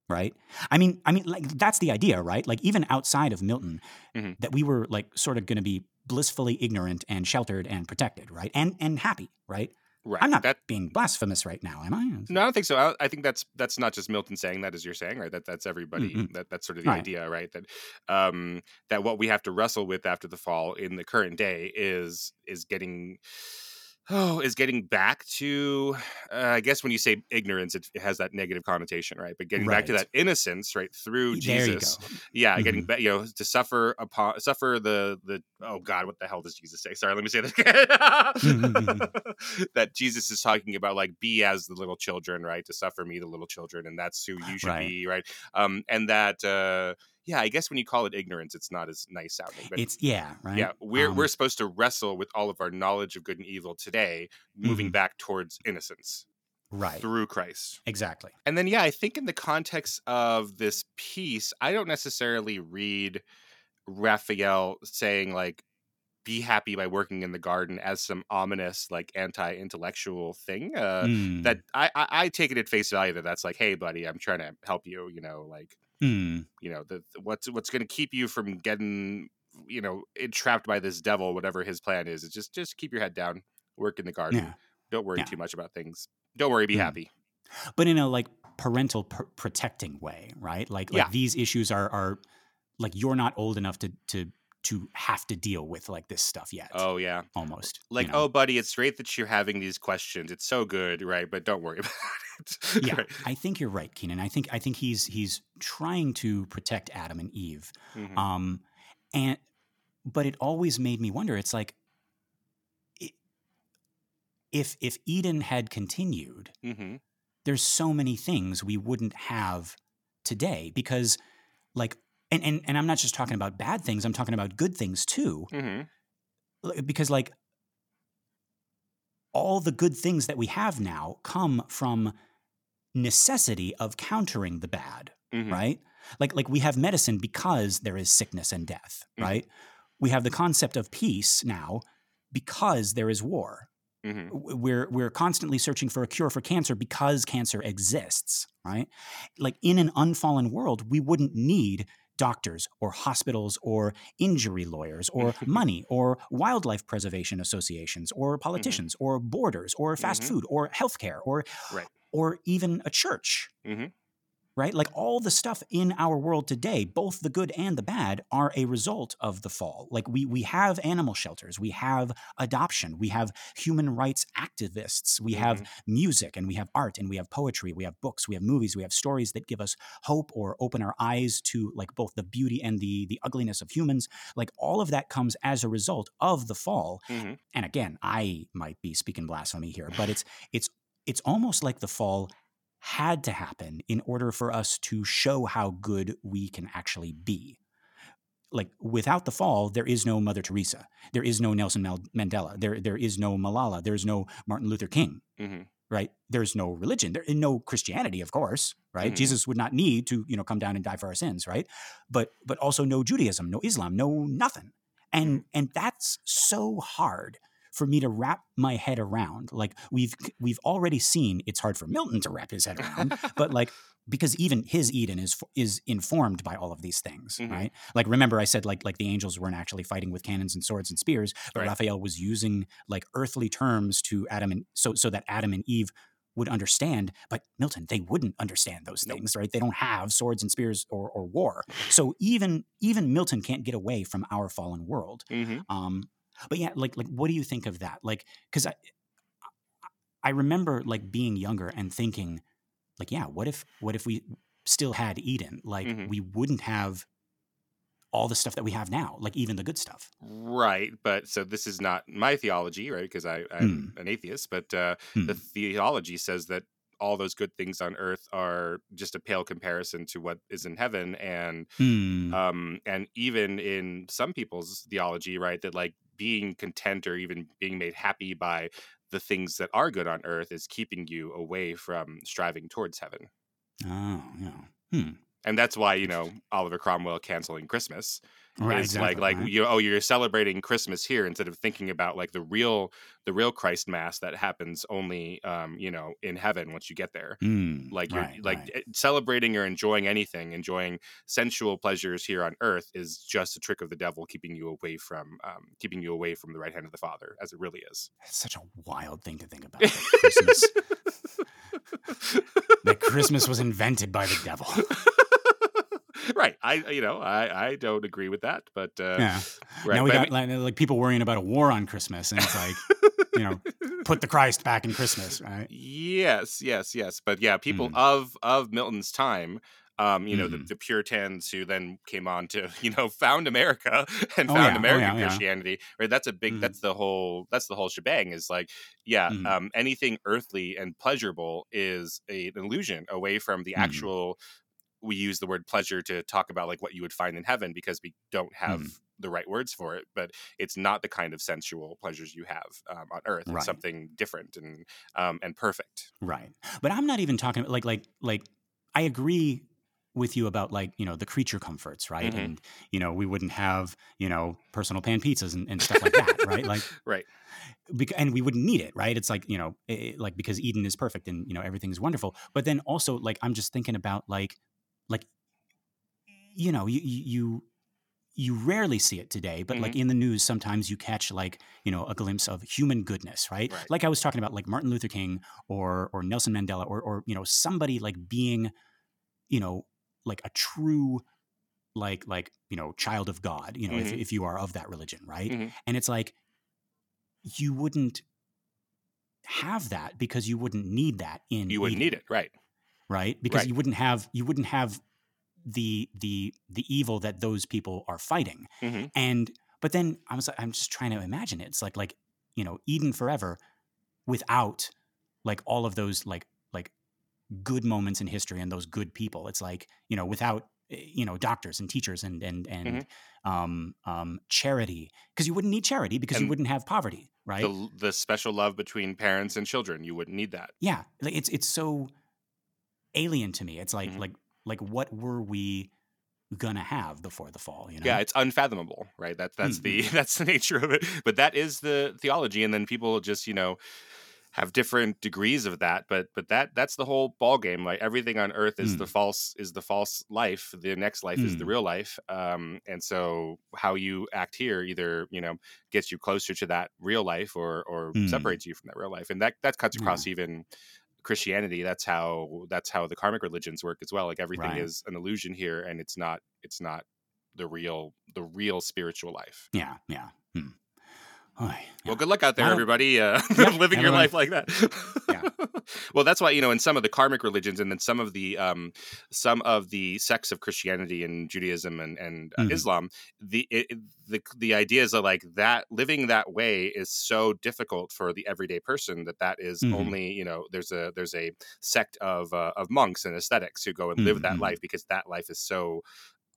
right i mean i mean like that's the idea right like even outside of milton
Mhm.
that we were like sort of going to be blissfully ignorant and sheltered and protected right and and happy right
Right.
i'm not
that.
being blasphemous right now am i
No, I don't think so. I, I think that's that's not just Milton saying that, as you're saying, right? That that's everybody.
Mhm.
That that's sort of the
Right.
idea, right? That um that what we have to wrestle with after the fall in the current day is is getting oh is getting back to uh, I guess when you say ignorance, it, it has that negative connotation, right? But getting back to that innocence, right, through
there
Jesus, yeah, getting
Mhm.
back, you know, to suffer upon suffer the the oh God, what the hell does Jesus say? Sorry, let me say that again. that Jesus is talking about, like, be as the little children, right? To suffer me, the little children, and that's who you should
Right.
be, right? Um, and that, uh, yeah, I guess when you call it ignorance, it's not as nice sounding, but.
it's yeah right
yeah, we're
Um,
we're supposed to wrestle with all of our knowledge of good and evil today, moving
Mhm.
back towards innocence
right
through Christ.
exactly
And then, yeah, I think in the context of this piece, I don't necessarily read Raphael saying, like, be happy by working in the garden as some ominous, like, anti intellectual thing. Uh,
Mm,
that I, I, I take it at face value that that's like, hey, buddy, I'm trying to help you, you know, like,
mm,
you know, the, what's what's going to keep you from getting, you know, entrapped by this devil, whatever his plan is, is just just keep your head down, work in the garden.
yeah
Don't worry
Yeah.
too much about things. Don't worry, be
Mm.
happy.
but in a like parental pr- protecting way, right? Like like
Yeah.
these issues are are like you're not old enough to to to have to deal with like this stuff yet.
Oh yeah.
almost you
like
know?
oh buddy it's great that you're having these questions it's so good right but don't worry about it
yeah.
Right.
I think you're right, Keenan. I think I think he's he's trying to protect Adam and Eve.
Mhm.
Um, and but it always made me wonder. It's like i- if if Eden had continued,
Mhm.
there's so many things we wouldn't have today because like and, and and I'm not just talking about bad things, I'm talking about good things too.
Mhm.
Because like all the good things that we have now come from necessity of countering the bad,
Mhm.
right? Like like we have medicine because there is sickness and death,
Mhm.
right? We have the concept of peace now because there is war.
Mhm.
we're we're constantly searching for a cure for cancer because cancer exists right like in an unfallen world we wouldn't need doctors or hospitals or injury lawyers or money or wildlife preservation associations or politicians or borders or fast
Mhm.
food or healthcare or
Right.
or even a church
Mhm.
Right like all the stuff in our world today both the good and the bad are a result of the fall like we we have animal shelters we have adoption we have human rights activists we have
Mhm.
music and we have art and we have poetry we have books we have movies we have stories that give us hope or open our eyes to like both the beauty and the the ugliness of humans like all of that comes as a result of the fall
Mhm.
and again i might be speaking blasphemy here but it's it's it's almost like the fall had to happen in order for us to show how good we can actually be. Like without the fall there is no mother teresa. There is no nelson mandela. There there is no malala. There's no martin luther king
Mhm.
right? There's no religion. There no christianity of course right?
Mhm.
jesus would not need to you know come down and die for our sins right? But but also no judaism no islam no nothing. And and that's so hard for me to wrap my head around like we've we've already seen it's hard for milton to wrap his head around but like because even his eden is is informed by all of these things
Mhm.
right like remember i said like like the angels weren't actually fighting with cannons and swords and spears but
Right.
raphael was using like earthly terms to adam and so so that adam and eve would understand but milton they wouldn't understand those
Nope.
things right they don't have swords and spears or, or war so even even milton can't get away from our fallen world
Mhm.
um but yeah, like like what do you think of that? Like because I I remember like being younger and thinking like yeah, what if what if we still had Eden? Like
Mhm.
we wouldn't have all the stuff that we have now, like even the good stuff.
Right, but so this is not my theology, right? Because I'm an atheist, but uh,
Hmm.
the theology says that all those good things on earth are just a pale comparison to what is in heaven, and
Hmm.
um, and even in some people's theology, right, that like being content or even being made happy by the things that are good on earth is keeping you away from striving towards heaven.
oh, yeah. Hmm.
And that's why you know Oliver Cromwell canceling Christmas
Right. exactly,
like like
right.
you oh you're celebrating Christmas here instead of thinking about like the real the real Christ mass that happens only um you know in heaven once you get there
Hmm.
like you're
right,
like
right.
eh, celebrating or enjoying anything enjoying sensual pleasures here on earth is just a trick of the devil keeping you away from um keeping you away from the right hand of the father as it really is
It's such a wild thing to think about. Christmas, that Christmas was invented by the devil.
right i you know i i don't agree with that but uh
Yeah.
right
now we
but I
got like, like people worrying about a war on Christmas, and it's like, you know, put the Christ back in Christmas, right?
Yes, yes, yes. But yeah, people
Mm.
of of Milton's time, um, you know, the,
Mhm.
the Puritans who then came on to, you know, found America and
Oh,
found
yeah. Oh,
American
yeah, yeah.
Christianity. Right. That's a big
Mhm.
that's the whole that's the whole shebang is like, yeah,
Mhm.
um, anything earthly and pleasurable is a, an illusion away from the
Mhm.
actual we use the word pleasure to talk about like what you would find in heaven because we don't have
Mhm.
the right words for it but it's not the kind of sensual pleasures you have um, on earth
Right.
it's something different and um, and perfect
Right. But I'm not even talking like like like I agree with you about like you know the creature comforts, right?
Mhm.
And you know we wouldn't have you know personal pan pizzas and, and stuff like that, right? Like
right
bec- and we wouldn't need it, right? It's like you know it, like because Eden is perfect and you know everything is wonderful. But then also like I'm just thinking about like like you know you you. you rarely see it today, but like in the news, sometimes you catch like you know a glimpse of human goodness, right?
Right.
Like I was talking about, like Martin Luther King or or Nelson Mandela or or you know somebody like being, you know, like a true, like like you know child of God, you know, if
Mhm.
if you are of that religion, right?
Mhm.
And it's like you wouldn't have that because you wouldn't need that in
you wouldn't
Eden,
need it right
right? Because
Right.
you wouldn't have you wouldn't have the the the evil that those people are fighting.
Mhm.
And but then I was I'm just trying to imagine it. It's like like you know Eden forever without like all of those like like good moments in history and those good people. It's like you know without eh, you know doctors and teachers and and and um um charity because you wouldn't need charity because you wouldn't have poverty, right?
the the special love between parents and children you wouldn't need that
yeah like it's it's so alien to me. It's like
Mhm.
like like what were we gonna have before the fall you know?
Yeah it's unfathomable right? That that's the that's the nature of it. But that is the theology and then people just you know have different degrees of that but but that that's the whole ball game like everything on earth is the false is the false life the next life is the
Mm.
real life um and so how you act here either you know gets you closer to that real life or or
Mm.
separates you from that real life and that that cuts across even christianity that's how that's how the karmic religions work as well like everything
Right.
is an illusion here and it's not it's not the real the real spiritual life
yeah yeah hmm. Yeah.
well good luck out there everybody uh
Yeah,
living your life like that
Yeah.
well that's why you know in some of the karmic religions and then some of the um some of the sects of christianity and judaism and and uh,
Mhm.
islam the it, the the ideas are like that living that way is so difficult for the everyday person that that is
Mhm.
only you know there's a there's a sect of uh, of monks and ascetics who go and live that
Mhm.
life because that life is so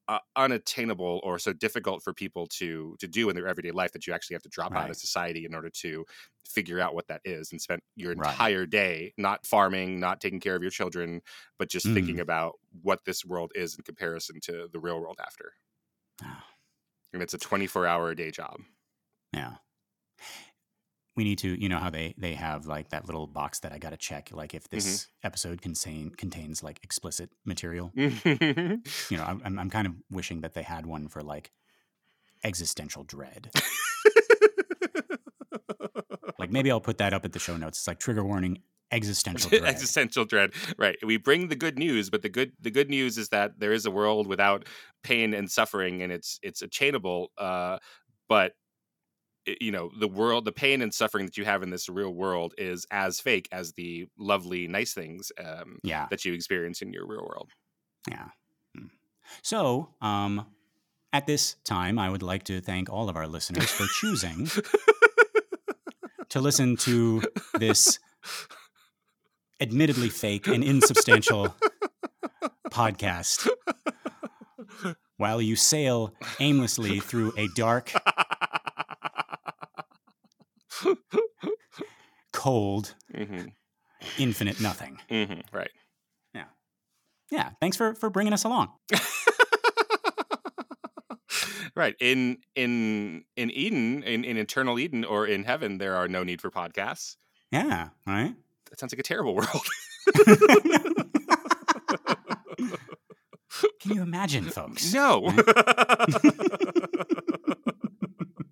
uh, unattainable or so difficult for people to to do in their everyday life that you actually have to drop out of society in order to figure out what that is and spend your
Right.
entire day not farming not taking care of your children but just
Mm.
thinking about what this world is in comparison to the real world after.
Ah,
and it's a 24 hour a day job.
Yeah we need to you know how they they have like that little box that i gotta check like if this
Mm-hmm.
episode contain contains like explicit material. You know I'm- i'm, kind of wishing that they had one for like existential dread. Like maybe i'll put that up at the show notes. It's like trigger warning existential dread.
Existential dread. Right. We bring the good news but the good the good news is that there is a world without pain and suffering and it's it's attainable uh but you know the world the pain and suffering that you have in this real world is as fake as the lovely nice things um,
Yeah.
that you experience in your real world
Yeah. Mm. So, um, at this time, I would like to thank all of our listeners for choosing to listen to this admittedly fake and insubstantial podcast while you sail aimlessly through a dark, cold,
hmm
infinite nothing.
hmm right
Yeah. Yeah. Thanks for, for bringing us along.
right in in in eden in, in eternal eden or in heaven there are no need for podcasts
Yeah. Right.
that sounds like a terrible world
Can you imagine, folks?
no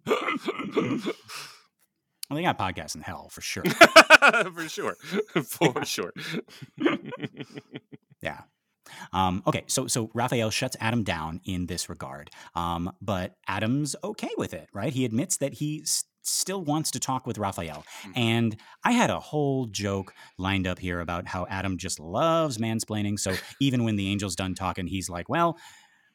Well, they got podcasts in hell for sure.
for sure for sure
Yeah. Um, okay, so so Raphael shuts Adam down in this regard, um, but Adam's okay with it, right? He admits that he s- still wants to talk with Raphael,
Mhm.
and I had a whole joke lined up here about how Adam just loves mansplaining. So even when the angel's done talking, he's like, "Well,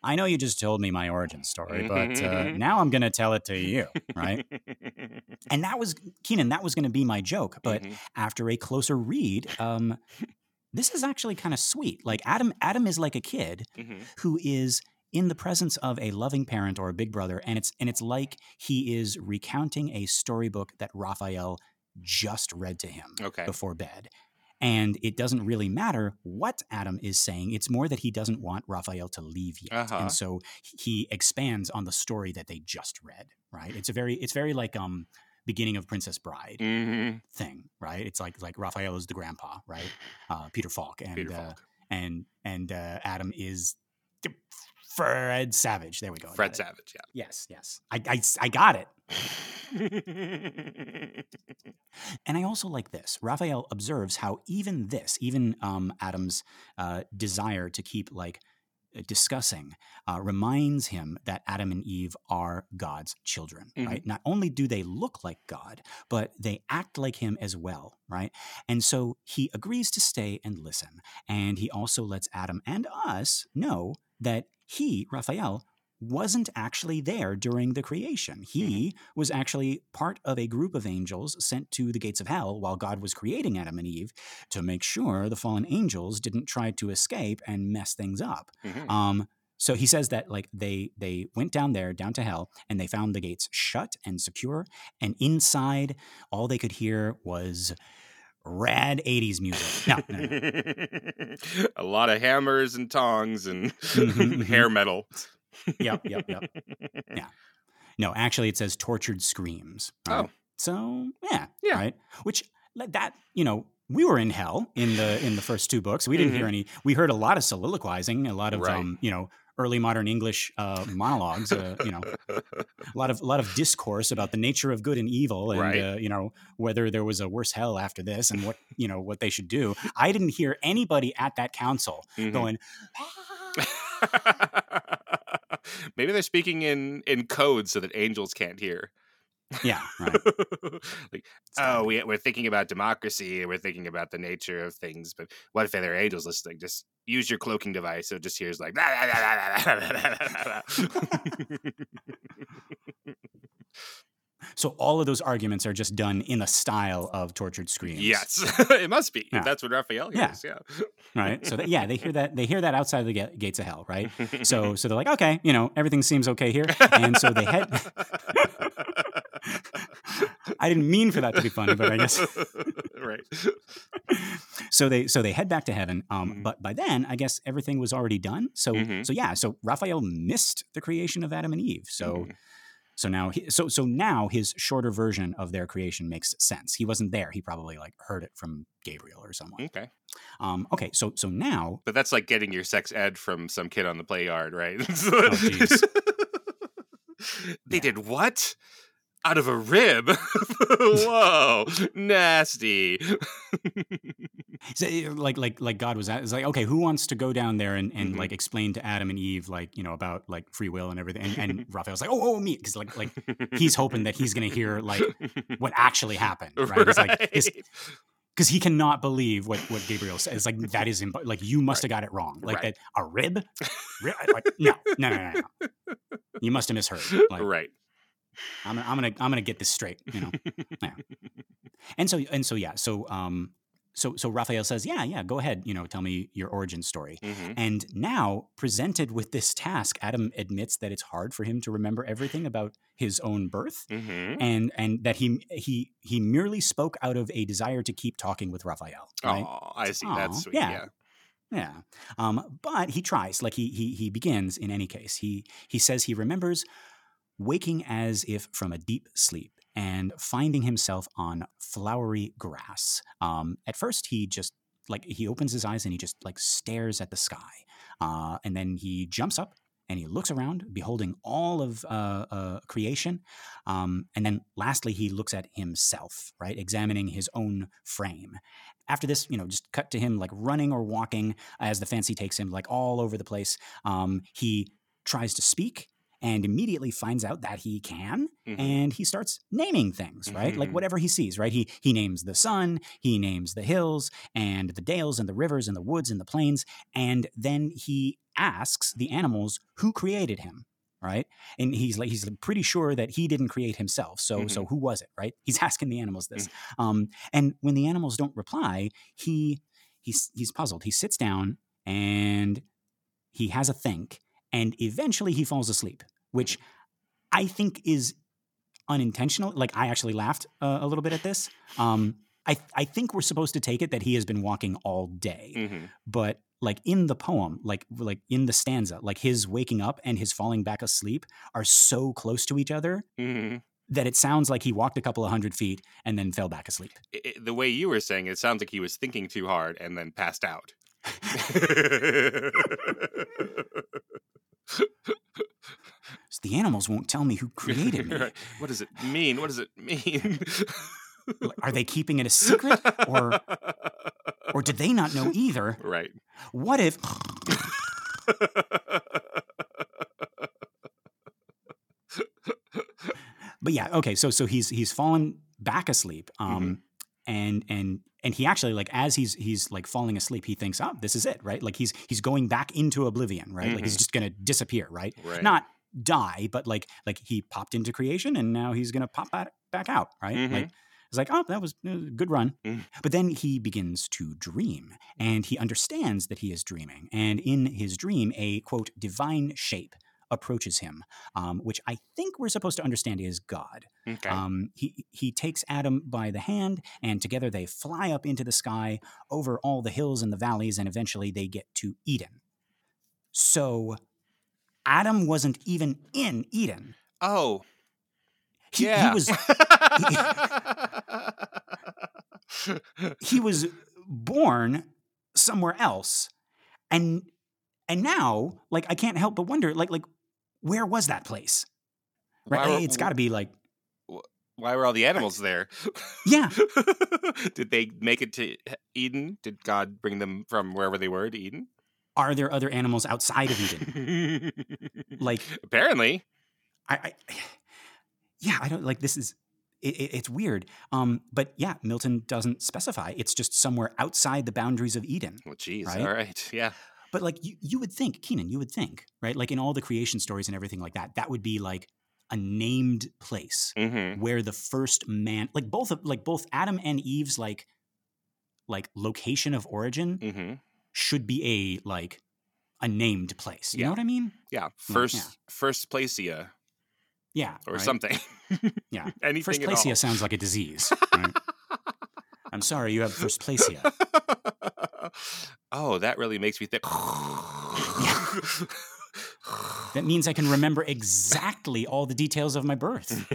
I know you just told me my origin story, but uh, now I'm going to tell it to you, right?" And that was Keenan. That was going to be my joke, but
Mhm.
after a closer read, um, this is actually kind of sweet. Like Adam, Adam is like a kid
Mhm.
who is in the presence of a loving parent or a big brother, and it's and it's like he is recounting a storybook that Raphael just read to him
okay
before bed. And it doesn't really matter what Adam is saying. It's more that he doesn't want Raphael to leave yet.
Uh-huh.
And so he expands on the story that they just read, right? It's a very it's very like um beginning of Princess Bride
Mhm.
thing, right? It's like like Raphael is the grandpa, right? Uh, Peter Falk, and
Peter
uh, and and uh, Adam is Fred Savage. There we go. I
Fred
got it.
Savage,
Yes, yes. I, I I got it. And I also like this. Raphael observes how even this, even um, Adam's uh, desire to keep like uh, discussing, uh, reminds him that Adam and Eve are God's children,
Mhm.
right? Not only do they look like God, but they act like him as well, right? And so he agrees to stay and listen. And he also lets Adam and us know that he, Raphael, wasn't actually there during the creation. He was actually part of a group of angels sent to the gates of hell while God was creating Adam and Eve to make sure the fallen angels didn't try to escape and mess things up.
Mhm.
Um, so he says that like they they went down there down to hell and they found the gates shut and secure and inside all they could hear was rad 80s music. No, no, no.
a lot of hammers and tongs and
Mhm, mhm.
hair metal.
Yep, yep, yep. Yeah. No, actually, it says tortured screams. right?
Oh.
so yeah,
Yeah.
right. Which that, you know, we were in hell in the in the first two books. We didn't hear any. We heard a lot of soliloquizing, a lot of
Right.
um, you know, early modern English uh, monologues. Uh, you know, a lot of a lot of discourse about the nature of good and evil, and
Right.
uh, you know whether there was a worse hell after this, and what you know what they should do. I didn't hear anybody at that council
Mhm.
going.
Maybe they're speaking in in code so that angels can't hear.
Yeah, right.
like, oh, we, we're thinking about democracy. We're thinking about the nature of things. But what if there are angels listening? Just use your cloaking device. So it just hears like.
So all of those arguments are just done in the style of tortured screams.
yes, it must be.
Yeah.
That's what Raphael
Yeah.
hears. Yeah.
Right. So that, yeah, they hear that they hear that outside of the ga- gates of hell, right? So so they're like, okay, you know, everything seems okay here, and so they head. I didn't mean for that to be funny, but I guess
right.
so. They so they head back to heaven. Um,
Mhm.
but by then, I guess everything was already done. So
Mhm.
so yeah. So Raphael missed the creation of Adam and Eve. So
Mhm.
so now he, so so now his shorter version of their creation makes sense. He wasn't there. He probably like heard it from Gabriel or someone.
Okay.
Um, okay. So so now
But that's like getting your sex ed from some kid on the play yard, right?
jeez.
they
Yeah.
did what? Out of a rib? Whoa, nasty.
So, eh, like like like God was at it's like okay who wants to go down there and, and
Mhm.
like explain to Adam and Eve like you know about like free will and everything and, and Raphael's like oh oh me because like like he's hoping that he's gonna hear like what actually happened right it's like
Right.
because he cannot believe what what Gabriel says it's like that is imp- like you must have got it wrong like
Right.
that a rib Ri- like no no no no no you must have misheard like
right.
I'm gonna, I'm gonna I'm gonna get this straight you know yeah. and so and so yeah so um so so Raphael says yeah yeah go ahead you know tell me your origin story
Mhm.
and now, presented with this task, Adam admits that it's hard for him to remember everything about his own birth,
Mhm.
and and that he he he merely spoke out of a desire to keep talking with Raphael. Right?
Oh, I see.
Aw,
That's sweet.
yeah.
Yeah.
Yeah. Um, but he tries. Like he he he begins in any case. He he says he remembers waking as if from a deep sleep and finding himself on flowery grass. Um, at first, he just like he opens his eyes and he just like stares at the sky, uh, and then he jumps up and he looks around, beholding all of uh, uh, creation. Um, and then lastly, he looks at himself, right, examining his own frame. After this, you know, just cut to him like running or walking as the fancy takes him like all over the place. Um, he tries to speak and immediately finds out that he can
Mhm.
and he starts naming things right? Like
Mhm.
whatever he sees right? He he names the sun he names the hills and the dales and the rivers and the woods and the plains and then he asks the animals who created him right? And he's like he's pretty sure that he didn't create himself so so who was it right? He's asking the animals this. Um and when the animals don't reply he he's he's puzzled. He sits down and he has a think and eventually he falls asleep which i think is unintentional like i actually laughed uh, a little bit at this um I, I think we're supposed to take it that he has been walking all day
Mhm.
but like in the poem like like in the stanza like his waking up and his falling back asleep are so close to each other
Mhm.
that it sounds like he walked a couple of hundred feet and then fell back asleep
I- I- the way you were saying it sounds like he was thinking too hard and then passed out.
So the animals won't tell me who created me
Right. What does it mean? What does it mean?
Are they keeping it a secret or or did they not know either
right.
what if but yeah okay so so he's he's fallen back asleep um and and and he actually like as he's he's like falling asleep he thinks oh this is it right like he's he's going back into oblivion right like he's
Mhm.
just gonna disappear right
Right.
not die but like like he popped into creation and now he's gonna pop back back out right
Mhm.
like it's like oh that was a good run
Mm.
but then he begins to dream and he understands that he is dreaming and in his dream a quote divine shape approaches him um, which i think we're supposed to understand is god
Okay.
um, he he takes Adam by the hand, and together they fly up into the sky over all the hills and the valleys, and eventually they get to Eden. So Adam wasn't even in Eden.
oh.
He,
yeah.
he was he was born somewhere else, and and now like I can't help but wonder like like where was that place? Right?
Why
it's got to be like
Why were all the animals there?
yeah.
Did they make it to Eden? Did God bring them from wherever they were to Eden?
Are there other animals outside of Eden? Like
Apparently.
I, I yeah, I don't like this is it, it- it's weird. Um, but yeah, Milton doesn't specify. It's just somewhere outside the boundaries of Eden.
Well, geez.
Right?
All right. Yeah.
But like you, you would think, Keenan, you would think, right? Like in all the creation stories and everything like that, that would be like a named place
Mm-hmm.
where the first man, like both of like both Adam and Eve's like like location of origin
Mm-hmm.
should be a like a named place. You
Yeah.
know what I mean?
Yeah. First,
yeah.
Firstplacia
Yeah.
or
right?
something.
Yeah.
Anything Firstplacia
sounds like a disease. Right? I'm sorry, you have Firstplacia.
Oh, that really makes me think.
That means I can remember exactly all the details of my birth.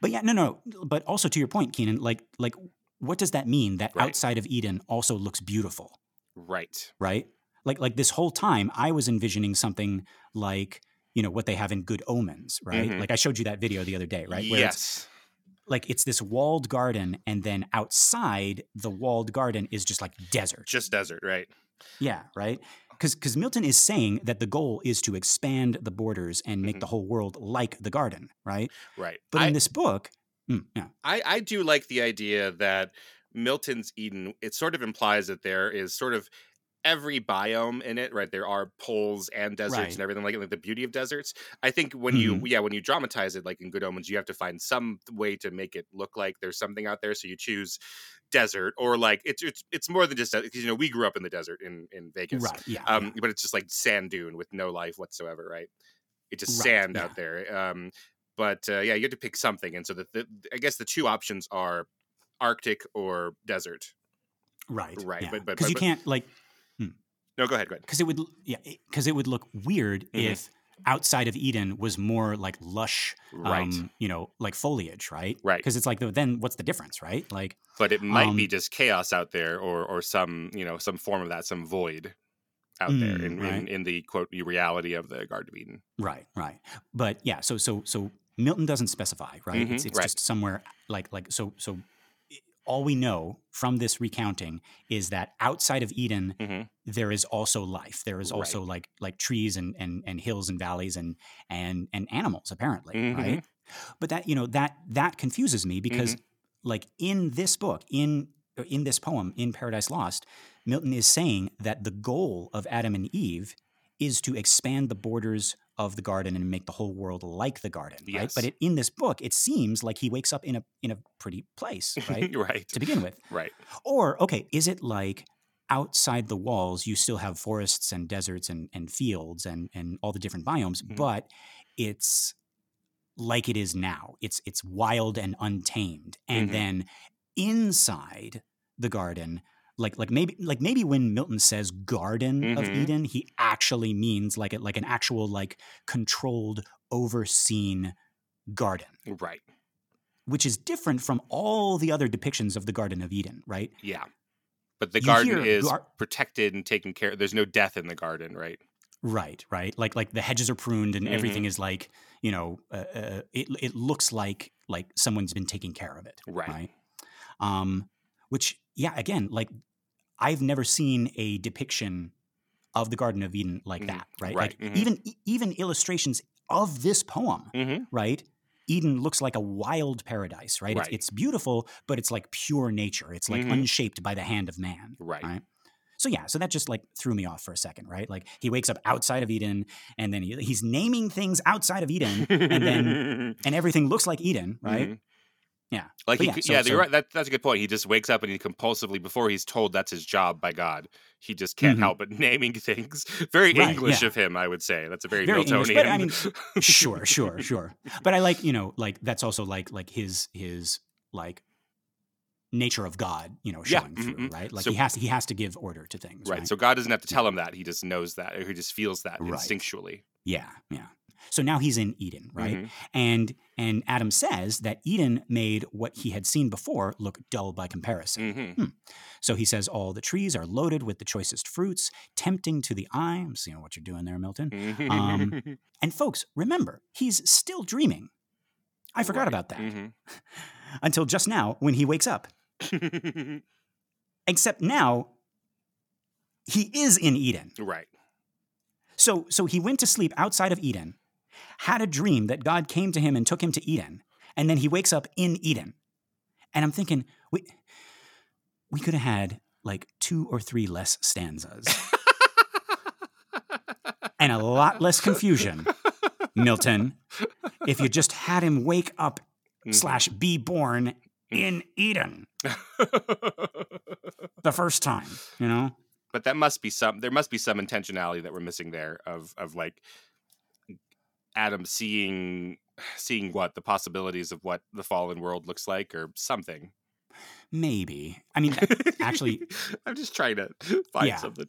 But yeah, no, no. But also to your point, Keenan, like, like, what does that mean? That
Right.
outside of Eden also looks beautiful,
right.
right? Like, like this whole time, I was envisioning something like, you know what they have in Good Omens, right?
Mhm.
Like I showed you that video the other day, right? Where it's
yes.
Like it's this walled garden, and then outside the walled garden is just like desert.
Just desert, right?
Yeah, right. Because because Milton is saying that the goal is to expand the borders and make
Mhm.
the whole world like the garden, right?
Right.
But
I,
in this book, mm, yeah,
I, I do like the idea that Milton's Eden, it sort of implies that there is sort of every biome in it, right? There are poles and deserts
Right.
and everything like, like the beauty of deserts. I think when you yeah, when you dramatize it like in Good Omens, you have to find some way to make it look like there's something out there. So you choose desert or like it's it's it's more than just because you know we grew up in the desert in in Vegas.
right, yeah,
Um,
yeah.
but it's just like sand dune with no life whatsoever, right? It's just
Right,
sand
yeah.
out there. Um, but uh, yeah, you have to pick something, and so the, the I guess the two options are Arctic or desert.
right,
right,
yeah.
but- but-
because you
but-
can't like
No, go ahead, go ahead.
because it would yeah because it would look weird
Mhm.
if outside of Eden was more like lush,
Right,
um, you know, like foliage, right?
Right.
Because it's like the, then what's the difference, right? Like
but it might be
um,
just chaos out there, or or some you know some form of that, some void out there
Mm,
in, in
right.
in the quote reality of the Garden of Eden.
Right, right. But yeah, so so so Milton doesn't specify, right? It's
Mhm,
it's
right.
just somewhere like like so so all we know from this recounting is that outside of Eden
Mhm.
there is also life. There is
Right.
also like like trees and and and hills and valleys and and and animals apparently,
Mhm.
right? But that you know that that confuses me because
Mm-hmm.
like in this book in in this poem in Paradise Lost, Milton is saying that the goal of Adam and Eve is to expand the borders of the garden and make the whole world like the garden, right? But it, in this book, it seems like he wakes up in a in a pretty place, right?
right,
to begin with.
right.
Or okay, is it like outside the walls you still have forests and deserts and, and fields and and all the different biomes,
Mhm.
but it's like it is now. It's it's wild and untamed. And
Mhm.
then inside the garden, like like maybe like maybe when Milton says garden of
Mhm.
Eden, he actually means like a, like an actual like controlled, overseen garden,
Right.
which is different from all the other depictions of the Garden of Eden, right?
Yeah. But the
You
garden is
gar-
protected and taken care of. There's no death in the garden, right?
Right, right. Like like the hedges are pruned and
Mm-hmm.
everything is like you know uh, uh, it it looks like like someone's been taking care of it.
Right.
Right. Um, which yeah, again, like I've never seen a depiction of the Garden of Eden like
Mhm.
that. Right.
Right,
Like
mhm.
even even illustrations of this poem.
Mm-hmm.
Right. Eden looks like a wild paradise, right?
Right.
It's, it's beautiful, but it's like pure nature. It's like
Mhm.
unshaped by the hand of man.
Right.
Right. So yeah, so that just like threw me off for a second, right? Like he wakes up outside of Eden, and then he, he's naming things outside of Eden, and then and everything looks like Eden, right? Yeah.
Like he,
yeah, so-
yeah,
so-
you're right. That, that's a good point. He just wakes up and he compulsively, before he's told that's his job by God, he just can't
Mhm.
help but naming things. Very
Right,
English
yeah.
of him, I would say. That's a very,
Very
Miltonian.
English, but I mean, Sure, sure, sure. But I like you know like that's also like like his his like nature of God, you know,
Yeah,
showing through,
mhm.
right? Like
So-
he has to, he has to give order to things,
right.
right?
So God doesn't have to tell him that. He just knows that, or he just feels that
Right.
instinctually.
yeah, yeah. So now he's in Eden, right?
Mhm.
And and Adam says that Eden made what he had seen before look dull by comparison.
Mhm.
So he says all the trees are loaded with the choicest fruits, tempting to the eye. I'm seeing what you're doing there, Milton. Um, And folks, remember, he's still dreaming. I forgot
Right.
about that
Mhm.
until just now when he wakes up. Except now he is in Eden.
right.
So so he went to sleep outside of Eden, had a dream that God came to him and took him to Eden, and then he wakes up in Eden. And I'm thinking, we we could have had like two or three less stanzas and a lot less confusion, Milton, if you just had him wake up
Mhm.
slash be born in Eden the first time, you know?
but that must be some there must be some intentionality that we're missing there of of like adam seeing seeing what the possibilities of what the fallen world looks like or something
Maybe. I mean, actually,
i'm just trying to find
Yeah.
something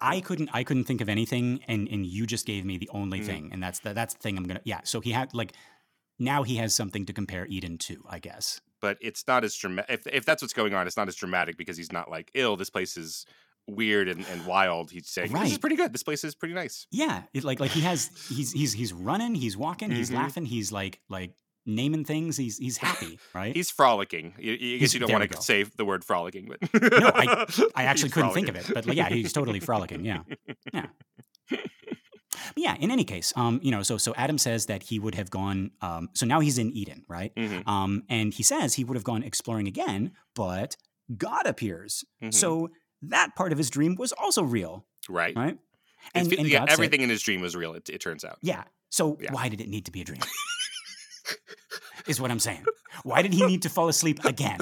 I couldn't I couldn't think of anything and and you just gave me the only
Mhm.
thing and that's the that's the thing I'm going to Yeah, so he had like now he has something to compare Eden to, I guess.
but it's not as dramatic if, if that's what's going on it's not as dramatic because he's not like ill this place is weird and, and wild, he's saying, "This is pretty good. This place is pretty nice."
Yeah, it, like like he has he's he's he's running, he's walking, he's
Mhm.
laughing, he's like like naming things. He's he's happy, right?
He's frolicking. I, I guess
He's-
you don't want to say the word frolicking, but
No, I I actually couldn't think of it, but like, yeah, he's totally frolicking. Yeah, yeah. But yeah. In any case, um, you know, so so Adam says that he would have gone. Um, so now he's in Eden, right?
Mhm,
Um, and he says he would have gone exploring again, but God appears.
mhm.
So that part of his dream was also real,
right.
right? And, and
yeah,
God said-
everything in his dream was real. It, it turns out.
Yeah. So
Yeah.
why did it need to be a dream? is what I'm saying. Why did he need to fall asleep again?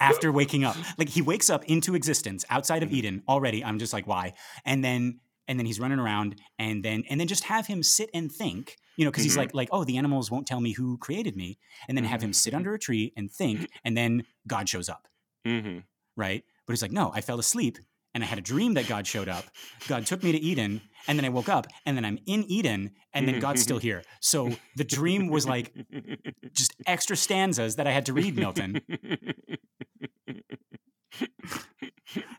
After waking up. Like he wakes up into existence outside of
Mhm.
Eden already. I'm just like, why? And then and then he's running around and then and then just have him sit and think, you know, because he's
Mhm.
like, like, oh, the animals won't tell me who created me. And then have him sit under a tree and think, and then God shows up,
hmm
right? But he's like, no, I fell asleep and I had a dream that God showed up. God took me to Eden, and then I woke up, and then I'm in Eden, and then God's still here. So the dream was like just extra stanzas that I had to read, Milton.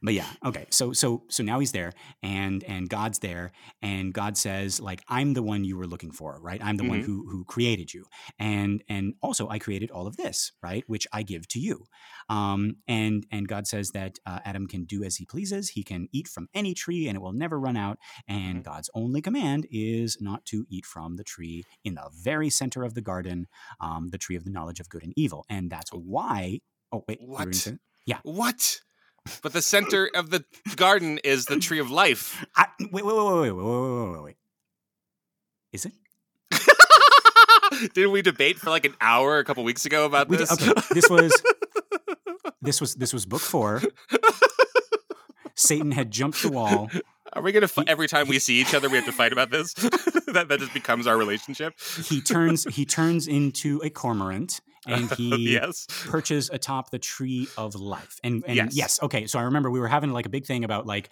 But yeah, okay. So so so now he's there, and and God's there, and God says like I'm the one you were looking for, right? I'm the one
Mhm.
who who created you, and and also I created all of this, right? Which I give to you. Um, and and God says that uh, Adam can do as he pleases. He can eat from any tree, and it will never run out. And
Mhm.
God's only command is not to eat from the tree in the very center of the garden, um, the tree of the knowledge of good and evil. And that's why. Oh wait, you were gonna
What?
Say-
What? But the center of the garden is the tree of life.
I, wait, wait, wait, wait, wait, wait, wait, wait, wait. Is it?
Didn't we debate for like an hour a couple weeks ago about
We did-
this?
okay, this was this was this was book four. Satan had jumped the wall.
Are we gonna fi-
He-
every time we see each other we have to fight about this? that that just becomes our relationship.
He turns he turns into a cormorant and he
yes.
perches atop the tree of life. And and yes.
Yes.
okay. So I remember we were having like a big thing about like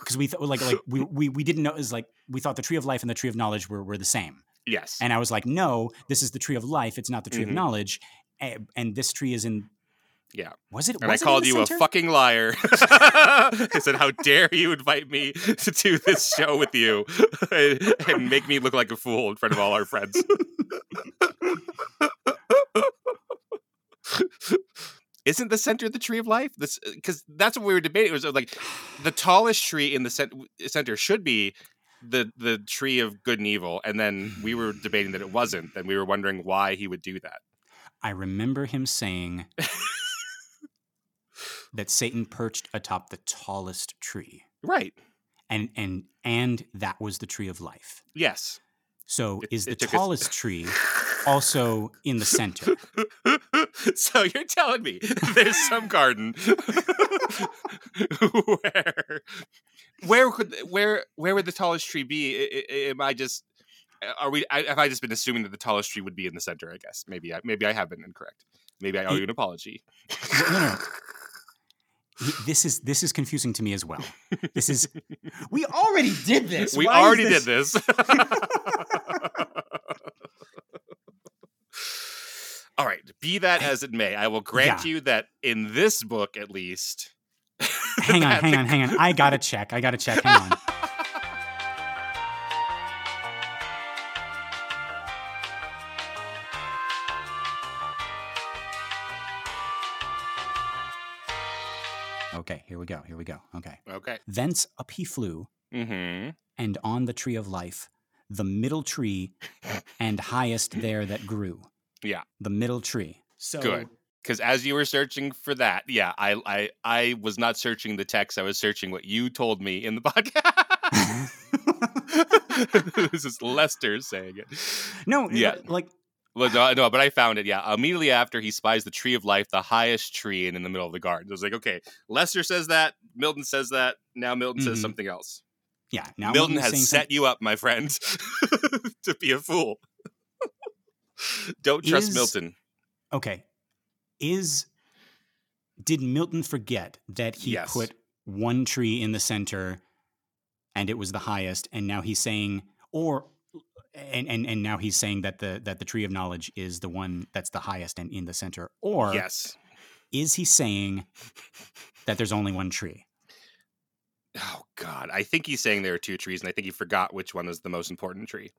because we thought like like we, we we didn't know it was like we thought the tree of life and the tree of knowledge were were the same.
Yes.
And I was like, no, this is the tree of life. It's not the tree
Mhm.
of knowledge. And, and this tree is in.
Yeah.
Was it?
and I
was it
called you a fucking liar. I said, "How dare you invite me to do this show with you and make me look like a fool in front of all our friends?" Isn't the center the tree of life? This because that's what we were debating. It was uh, like the tallest tree in the cent- center should be the the tree of good and evil, and then we were debating that it wasn't. Then we were wondering why he would do that.
I remember him saying that Satan perched atop the tallest tree,
Right?
and and and that was the tree of life.
Yes.
So
It-
is the
it took us-
tallest tree also in the center?
so you're telling me there's some garden where where could where where would the tallest tree be? Am I just uh, are we? I, have I just been assuming that the tallest tree would be in the center? I guess maybe I, maybe I have been incorrect. Maybe I owe you an apology.
No, no, This is this is confusing to me as well. This is we already did this.
we
Why
already
this-
did this. All right, be that as it may, I will grant
Yeah.
you that in this book, at least.
Hang on, hang on, hang on. I gotta check. I gotta check. Hang on. Okay, here we go. Here we go. Okay.
Okay.
Thence up he flew,
Mm-hmm.
and on the tree of life, the middle tree, and highest there that grew.
Yeah.
The middle tree. So
Good. Because as you were searching for that, yeah, I, I I was not searching the text. I was searching what you told me in the podcast. this is Lester saying it.
no,
Yeah.
like
Well, no, no, but I found it. Yeah, immediately after he spies the tree of life, the highest tree, and in the middle of the garden. I was like, okay, Lester says that. Milton says that. Now Milton
Mhm.
says something else.
yeah. Now
Milton
saying
has set you up, my friend, to be a fool. Don't trust
Is-
Milton.
okay is did milton forget that he
Yes.
put one tree in the center and it was the highest and now he's saying or and, and and now he's saying that the that the tree of knowledge is the one that's the highest and in the center or
Yes.
is he saying that there's only one tree?
Oh God, I think he's saying there are two trees, and I think he forgot which one is the most important tree.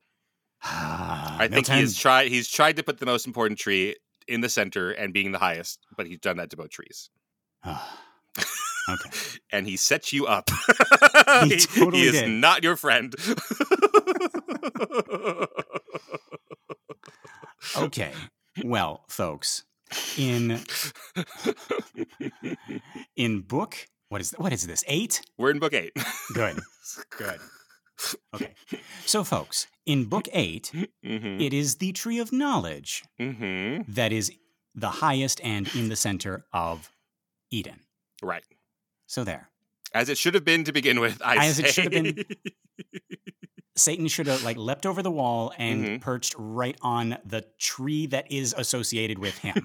Ah,
I think
Milton.
he's tried. He's tried to put the most important tree in the center and being the highest, but he's done that to both trees.
Ah, okay.
And he sets you up.
He totally
he is
did.
not your friend.
Okay. Well, folks, in in book what is what is this? 8?
We're in book eight.
Good. Good. Okay. So folks, in book 8,
mm-hmm.
it is the tree of knowledge
mm-hmm.
that is the highest and in the center of Eden.
Right.
So there.
As it should have been to begin with. I
As it should have been. Satan should have like leapt over the wall and
Mhm.
perched right on the tree that is associated with him.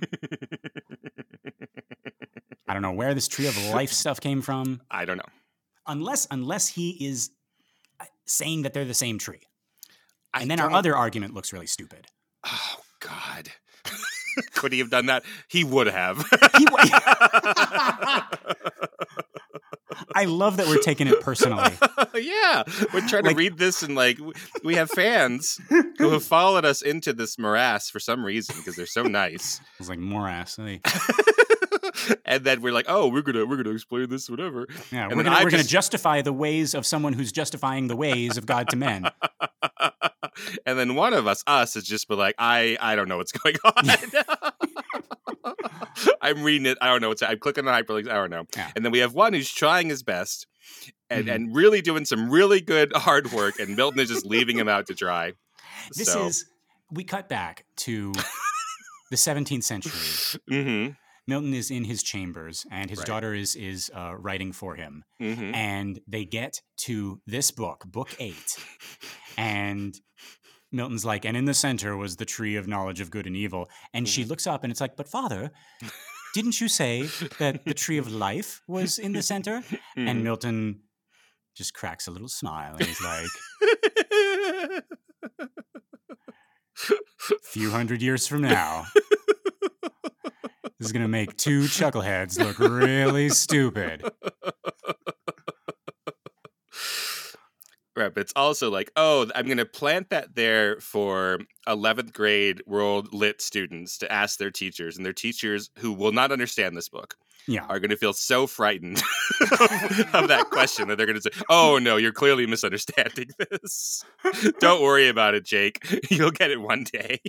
I don't know where this tree of life stuff came from,
I don't know.
unless unless he is uh, saying that they're the same tree.
I
And then our
don't-
other argument looks really stupid.
Oh God. Could he have done that? He would have.
He I love that we're taking it personally.
yeah, we're trying
Like-
to read this and like we have fans who have followed us into this morass for some reason because they're so nice.
It's like morass. Like,
and then we're like, oh, we're gonna we're gonna explain this, whatever.
Yeah,
And
we're gonna, we're gonna justify the ways of someone who's justifying the ways of God to men.
and then one of us, us, has just been like, I I don't know what's going on. I'm reading it. I don't know what's. I'm clicking on hyperlinks. I don't know.
Yeah.
And then we have one who's trying his best and,
Mhm.
and really doing some really good hard work, and Milton is just leaving him out to dry.
This
so,
is we cut back to the 17th century.
hmm
Milton is in his chambers, and his
Right.
daughter is is uh, writing for him.
hmm
And they get to this book, book eight, and Milton's like, and in the center was the tree of knowledge of good and evil. And she looks up, and it's like, but father, didn't you say that the tree of life was in the center?
Mm-hmm.
And Milton just cracks a little smile, and he's like, a few hundred years from now. This is going to make two chuckleheads look really stupid.
Right, but it's also like, oh, I'm going to plant that there for 11th grade world lit students to ask their teachers, and their teachers who will not understand this book
Yeah.
are going to feel so frightened of that question that they're going to say, "Oh no, you're clearly misunderstanding this. Don't worry about it, Jake. You'll get it one day."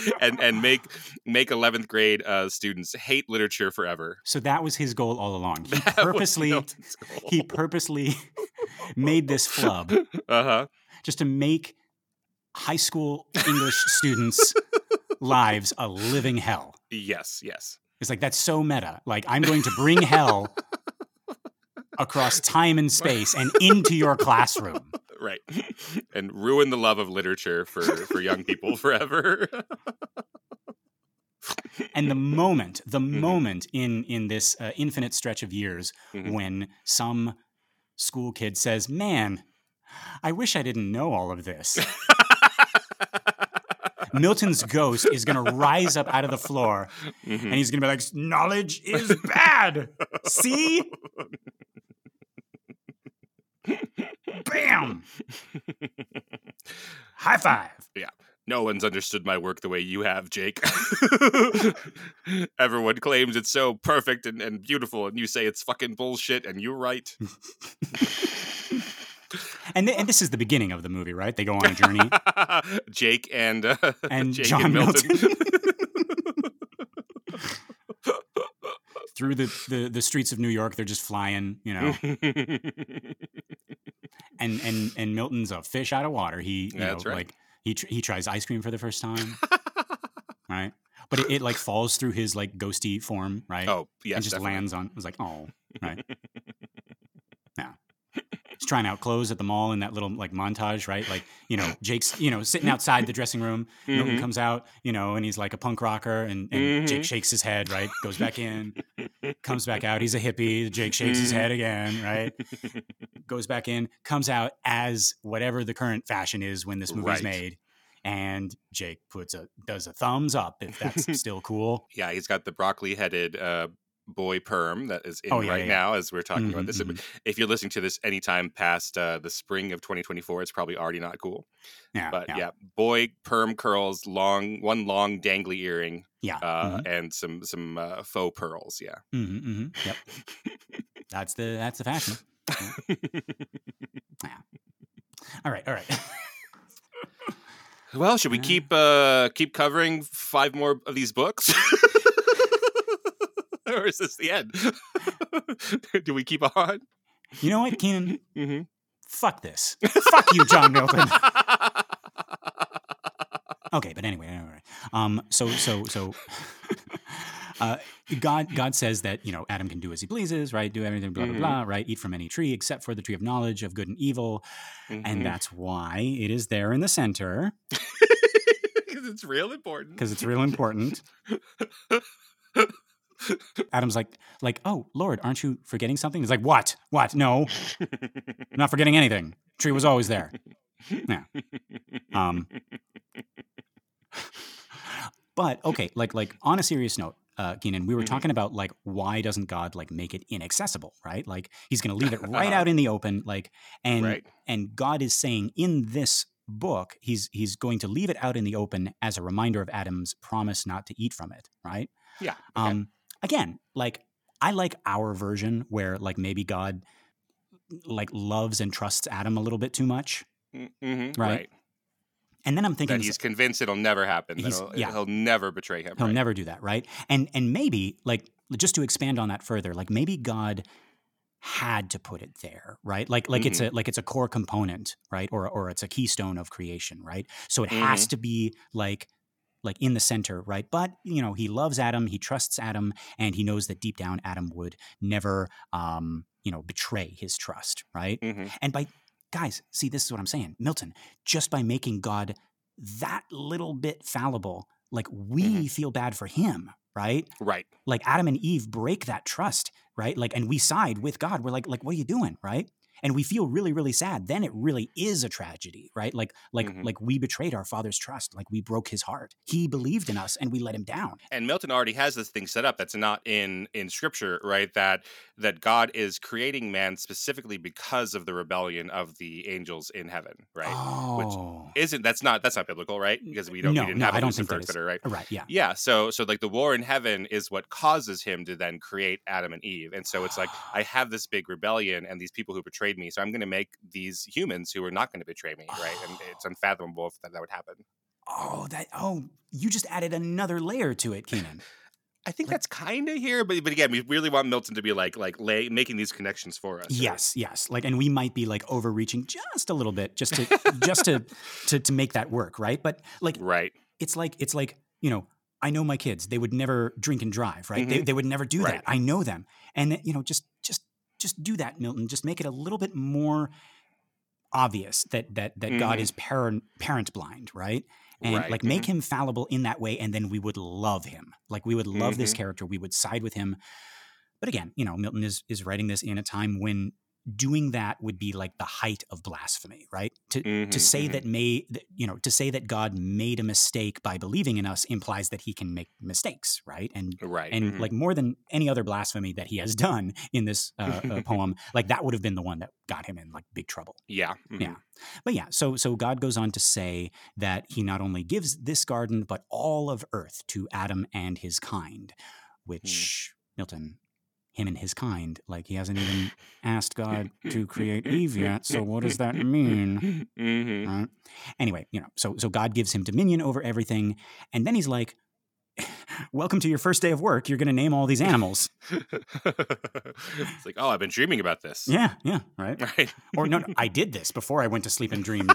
and and make make 11th grade uh, students hate literature forever.
So that was his goal all along. He
That
purposely he purposely made this flub
uh-huh.
just to make high school English students' lives a living hell.
Yes, yes.
It's like that's so meta. Like I'm going to bring hell across time and space and into your classroom.
Right. And ruin the love of literature for for young people forever.
And the moment, the
Mhm.
moment in in this uh, infinite stretch of years
Mhm.
when some school kid says, "Man, I wish I didn't know all of this." Milton's ghost is going to rise up out of the floor
Mhm.
and he's going to be like, "Knowledge is bad." See? Bam! High five. Yeah.
No one's understood my work the way you have, Jake. Everyone claims it's so perfect and, and beautiful, and you say it's fucking bullshit, and you're right.
And, th- and this is the beginning of the movie, right? They go on a journey.
Jake and uh,
And
Jake
John
and Milton.
through the, the the streets of New York. They're just flying, you know. And and and Milton's a fish out of water. He, you
Yeah,
know,
that's right.
like he tr- he tries ice cream for the first time, right? But it, it like falls through his like ghosty form, right?
oh yes,
and just
definitely.
lands on. It was like, oh, Trying out clothes at the mall in that little like montage, right? Like, you know, Jake's, you know, sitting outside the dressing room. Milton
Mhm.
comes out, you know, and he's like a punk rocker, and, and Jake
Mhm.
shakes his head, right? Goes back in, comes back out. He's a hippie. Jake shakes his
Mhm.
head again, right? Goes back in, comes out as whatever the current fashion is when this movie's
Right.
made. And Jake puts a does a thumbs up if that's still cool.
Yeah, he's got the broccoli-headed uh, boy perm that is in
Oh, yeah,
right
yeah,
now as we're talking about
Mhm,
this.
mhm.
If you're listening to this anytime past uh, the spring of 2024, it's probably already not cool.
Yeah,
But yeah.
yeah,
boy perm curls, long one long dangly earring,
yeah.
uh,
mhm,
and some some uh, faux pearls. Yeah.
mhm, mhm, Yep, that's the that's the fashion. Yeah. All right, all right.
well, should we
Uh.
keep uh, keep covering five more of these books? or is this the end? Do we keep on?
You know what, Keenan?
hmm
Fuck this. Fuck you, John Milton. Okay, but anyway, anyway. Um, so so so uh, God God says that you know Adam can do as he pleases, right? Do everything, blah blah
Mhm.
blah, right? Eat from any tree except for the tree of knowledge of good and evil,
Mhm.
and that's why it is there in the center.
Because it's real important.
because it's real important. Adam's like like oh Lord, aren't you forgetting something? He's like what what? No, I'm not forgetting anything. Tree was always there. Yeah. Um, but okay, like like on a serious note, uh, Keenan, we were
Mhm.
talking about like why doesn't God like make it inaccessible, right? Like he's going to leave it right out in the open, like and
right.
and God is saying in this book, he's he's going to leave it out in the open as a reminder of Adam's promise not to eat from it, right?
Yeah. okay.
Um, again, like I like our version where like maybe God like loves and trusts Adam a little bit too much,
Mm, mhm,
right.
right.
and then I'm thinking
That he's convinced it'll never happen. that he'll,
yeah.
he'll never betray him.
He'll
right?
never do that, right? And and maybe like just to expand on that further, like maybe God had to put it there, right? Like like it's a
Mm-hmm.
like it's a core component, right? Or or it's a keystone of creation, right? So it
Mm-hmm.
has to be like like in the center, right? But you know, he loves Adam, he trusts Adam, and he knows that deep down Adam would never um, you know, betray his trust, right?
Mhm.
And by guys, see, this is what I'm saying. Milton, just by making God that little bit fallible, like we
Mhm.
feel bad for him, right?
Right.
Like Adam and Eve break that trust, right? Like, and we side with God. We're like, like, what are you doing, right? And we feel really, really sad. Then it really is a tragedy, right? Like, like,
Mhm.
like we betrayed our father's trust. Like we broke his heart. He believed in us, and we let him down.
And Milton already has this thing set up that's not in in scripture, right? That that God is creating man specifically because of the rebellion of the angels in heaven, right?
Oh,
Isn't that's not that's not biblical, right? Because we don't
No,
we didn't
no,
have a
I don't think
Lucifer,
that is.
right?
right, yeah.
Yeah, so so like the war in heaven is what causes him to then create Adam and Eve. And so it's like I have this big rebellion and these people who betrayed me, so I'm going to make these humans who are not going to betray me, right? And it's unfathomable if that, that would happen.
Oh, that. Oh, you just added another layer to it, Keenan.
I think that's kind of here, but but again, we really want Milton to be like like lay, making these connections for us. right?
Yes, yes. Like, and we might be like overreaching just a little bit, just to just to, to to make that work, right? But like,
Right.
it's like it's like you know, I know my kids; they would never drink and drive, right? They
Mhm.
they would never do
Right.
that. I know them, and you know, just just just do that, Milton. Just make it a little bit more obvious that that that God
Mhm.
is parent parent blind, right? And
Right,
like make him fallible in that way, and then we would love him. Like we would love this
Mhm.
character. We would side with him. But again, you know, Milton is is writing this in a time when doing that would be like the height of blasphemy, right? To to
Mhm,
say
mhm.
that may you know to say that God made a mistake by believing in us implies that He can make mistakes, right? And
Right.
and
mhm.
like more than any other blasphemy that he has done in this uh, uh, poem, like that would have been the one that got him in like big trouble.
yeah.
Yeah. But yeah, so so God goes on to say that he not only gives this garden but all of earth to Adam and his kind, which Milton, him and his kind, like he hasn't even asked God to create Eve yet. So what does that mean?
Mhm.
Right? Anyway, you know, so so God gives him dominion over everything, and then he's like, "Welcome to your first day of work. You're going to name all these animals."
it's like, oh, I've been dreaming about this.
yeah, yeah, right.
Right.
Or no, no, I did this before I went to sleep and dreamed.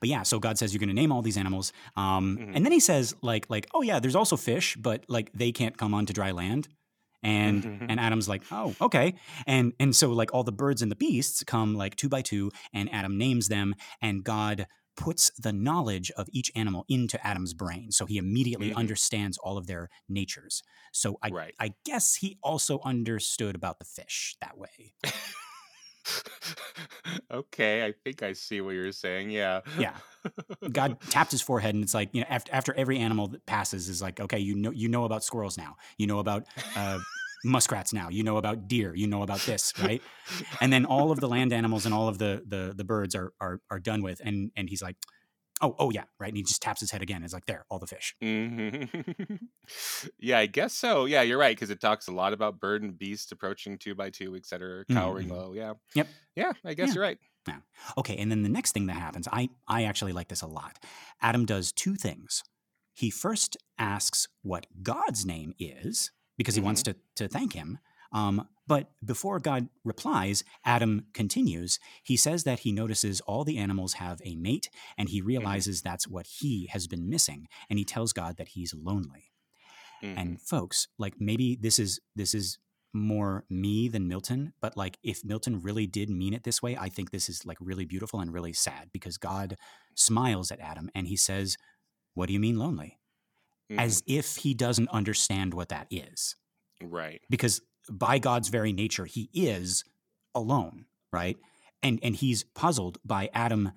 But yeah, so God says you're going to name all these animals, um,
Mhm.
and then He says like like oh yeah, there's also fish, but like they can't come onto dry land. And
Mhm.
and Adam's like oh okay, and and so like all the birds and the beasts come like two by two, and Adam names them, and God puts the knowledge of each animal into Adam's brain, so he immediately
Mhm.
understands all of their natures. So I
Right.
I guess he also understood about the fish that way.
okay, I think I see what you're saying. Yeah.
Yeah. God tapped his forehead, and it's like you know, after after every animal that passes is like, okay, you know, you know about squirrels now, you know about uh, muskrats now, you know about deer, you know about this, right? And then all of the land animals and all of the the the birds are are are done with, and and he's like, oh oh yeah, right, and he just taps his head again. It's like there, all the fish.
hmm yeah, I guess so. Yeah, you're right because it talks a lot about bird and beast approaching two by two, etc., cowering
Mhm.
low. Yeah.
Yep.
Yeah, I guess
Yeah.
you're right. Yeah.
Okay, and then the next thing that happens, I I actually like this a lot. Adam does two things. He first asks what God's name is because he wants to to thank him. Um, but before God replies, Adam continues. He says that he notices all the animals have a mate, and he realizes that's what he has been missing. And he tells God that he's lonely.
Mhm.
And folks, like maybe this is this is more me than Milton, but like if Milton really did mean it this way, I think this is like really beautiful and really sad because God smiles at Adam and he says, "What do you mean lonely?"
Mhm.
As if he doesn't understand what that is.
right.
Because by God's very nature, he is alone, right? And and he's puzzled by Adam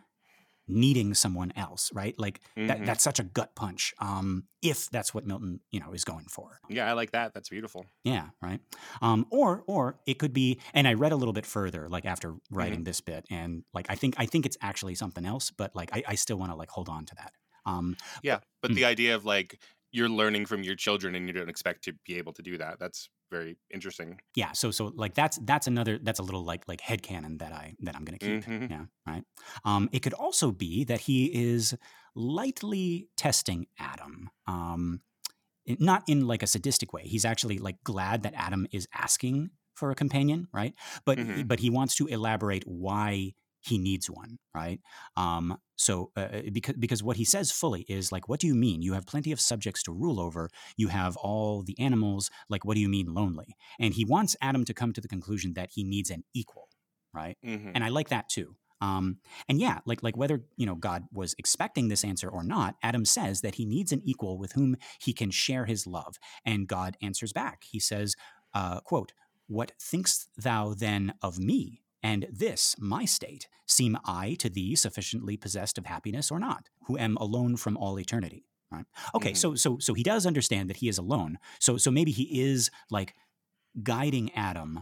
needing someone else, right? Like that,
Mhm.
that's such a gut punch. Um, if that's what Milton, you know, is going for.
Yeah, I like that. That's beautiful.
Yeah, right. Um, or or it could be, and I read a little bit further, like after writing this bit, and like I think I think it's actually something else, but like I, I still want to like hold on to that. Um,
Yeah, but
Mm.
the idea of like you're learning from your children and you don't expect to be able to do that. That's very interesting.
yeah, so so like that's that's another that's a little like like head headcanon that I that I'm gonna keep.
Mhm.
Yeah, right. Um, it could also be that he is lightly testing Adam. Um, not in like a sadistic way. He's actually like glad that Adam is asking for a companion, right? But
Mhm.
but he wants to elaborate why he needs one, right? Um, so uh, because because what he says fully is like, what do you mean? You have plenty of subjects to rule over. You have all the animals. Like, what do you mean lonely? And he wants Adam to come to the conclusion that he needs an equal, right?
hmm
and I like that too. Um, and yeah, like like whether you know God was expecting this answer or not, Adam says that he needs an equal with whom he can share his love, and God answers back. He says, uh, "quote What thinkst thou then of me?" And this, my state, seem I to thee sufficiently possessed of happiness or not, who am alone from all eternity? Right? Okay,
Mhm.
so so so he does understand that he is alone. So so maybe he is like guiding Adam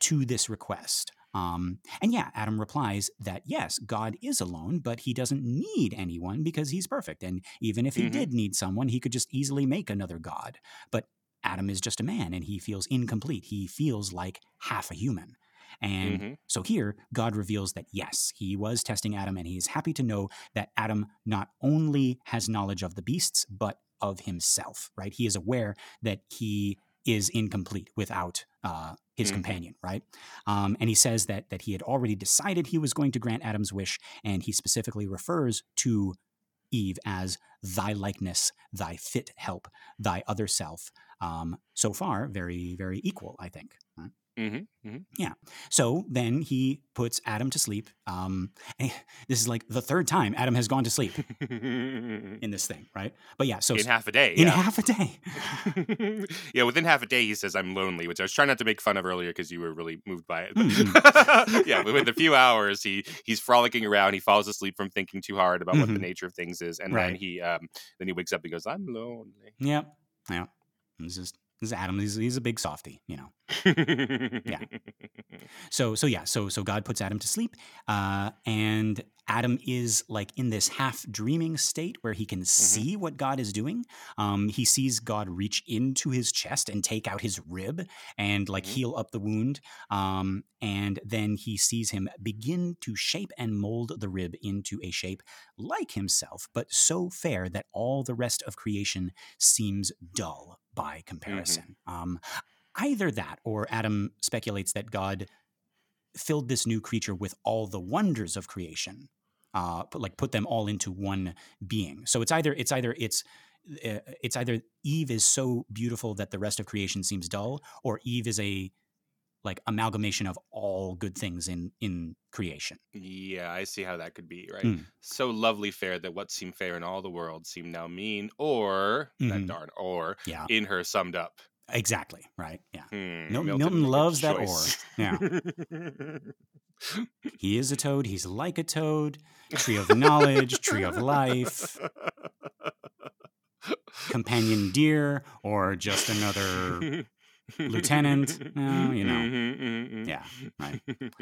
to this request. Um, and yeah, Adam replies that yes, God is alone, but he doesn't need anyone because he's perfect. And even if he
Mhm.
did need someone, he could just easily make another God. But Adam is just a man and he feels incomplete. He feels like half a human. And
Mhm.
so here, God reveals that yes, he was testing Adam, and he is happy to know that Adam not only has knowledge of the beasts, but of himself, right? He is aware that he is incomplete without uh, his
Mhm.
companion, right? Um, and he says that that he had already decided he was going to grant Adam's wish, and he specifically refers to Eve as thy likeness, thy fit help, thy other self. Um, so far, very, very equal, I think. right?
Mhm. Mhm. Yeah.
So then he puts Adam to sleep. Um, this is like the third time Adam has gone to sleep
in
this thing, right? But yeah, so in
half a day.
in
yeah.
half a day.
yeah, within half a day, he says, I'm lonely, which I was trying not to make fun of earlier because you were really moved by it.
Mm,
yeah, within a few hours, he he's frolicking around. He falls asleep from thinking too hard about what the
Mhm.
nature of things is. And then he um, then he wakes up and goes, I'm lonely.
Yeah. Yeah. This is this is Adam. He's, he's a big softy, you know.
yeah.
So so yeah, so so God puts Adam to sleep, uh, and Adam is like in this half dreaming state where he can see what God is doing. Um, he sees God reach into his chest and take out his rib and like
Mhm.
heal up the wound. Um, and then he sees him begin to shape and mold the rib into a shape like himself, but so fair that all the rest of creation seems dull by comparison. Um, either that or Adam speculates that God filled this new creature with all the wonders of creation, uh, put, like put them all into one being. So it's either it's either it's uh, it's either Eve is so beautiful that the rest of creation seems dull, or Eve is a like amalgamation of all good things in in creation.
Yeah, I see how that could be, right?
Mm.
So lovely fair that what seemed fair in all the world seemed now mean, or that
Mhm.
darn or
Yeah,
in her summed up.
Exactly. Right. Yeah.
Hmm,
Milton-
Milton
Milton
with a good
loves that or. Yeah. He is a toad. He's like a toad. Tree of knowledge, tree of life, companion deer, or just another lieutenant. No, you know.
Mhm, mhm, mhm.
Yeah, right.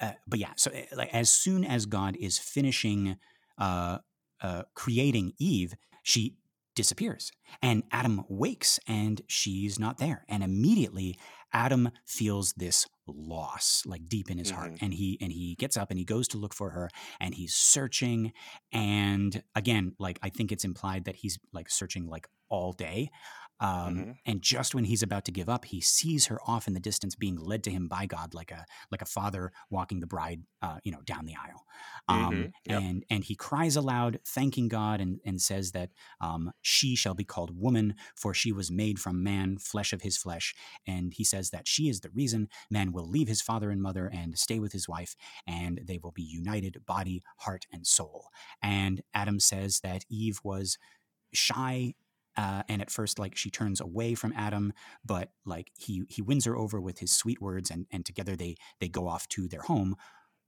Uh, but yeah, so uh, like as soon as God is finishing uh, uh, creating Eve, she disappears, and Adam wakes, and she's not there, and immediately Adam feels this loss, like deep in his heart, and he and he gets up and he goes to look for her, and he's searching, and again, like I think it's implied that he's like searching like all day. Um,
Mhm.
And just when he's about to give up, he sees her off in the distance, being led to him by God, like a like a father walking the bride, uh, you know, down the aisle. Um,
Mhm, yep.
And and he cries aloud, thanking God, and and says that um, she shall be called woman, for she was made from man, flesh of his flesh. And he says that she is the reason man will leave his father and mother and stay with his wife, and they will be united, body, heart, and soul. And Adam says that Eve was shy uh, and at first like she turns away from adam but like he he wins her over with his sweet words and and together they they go off to their home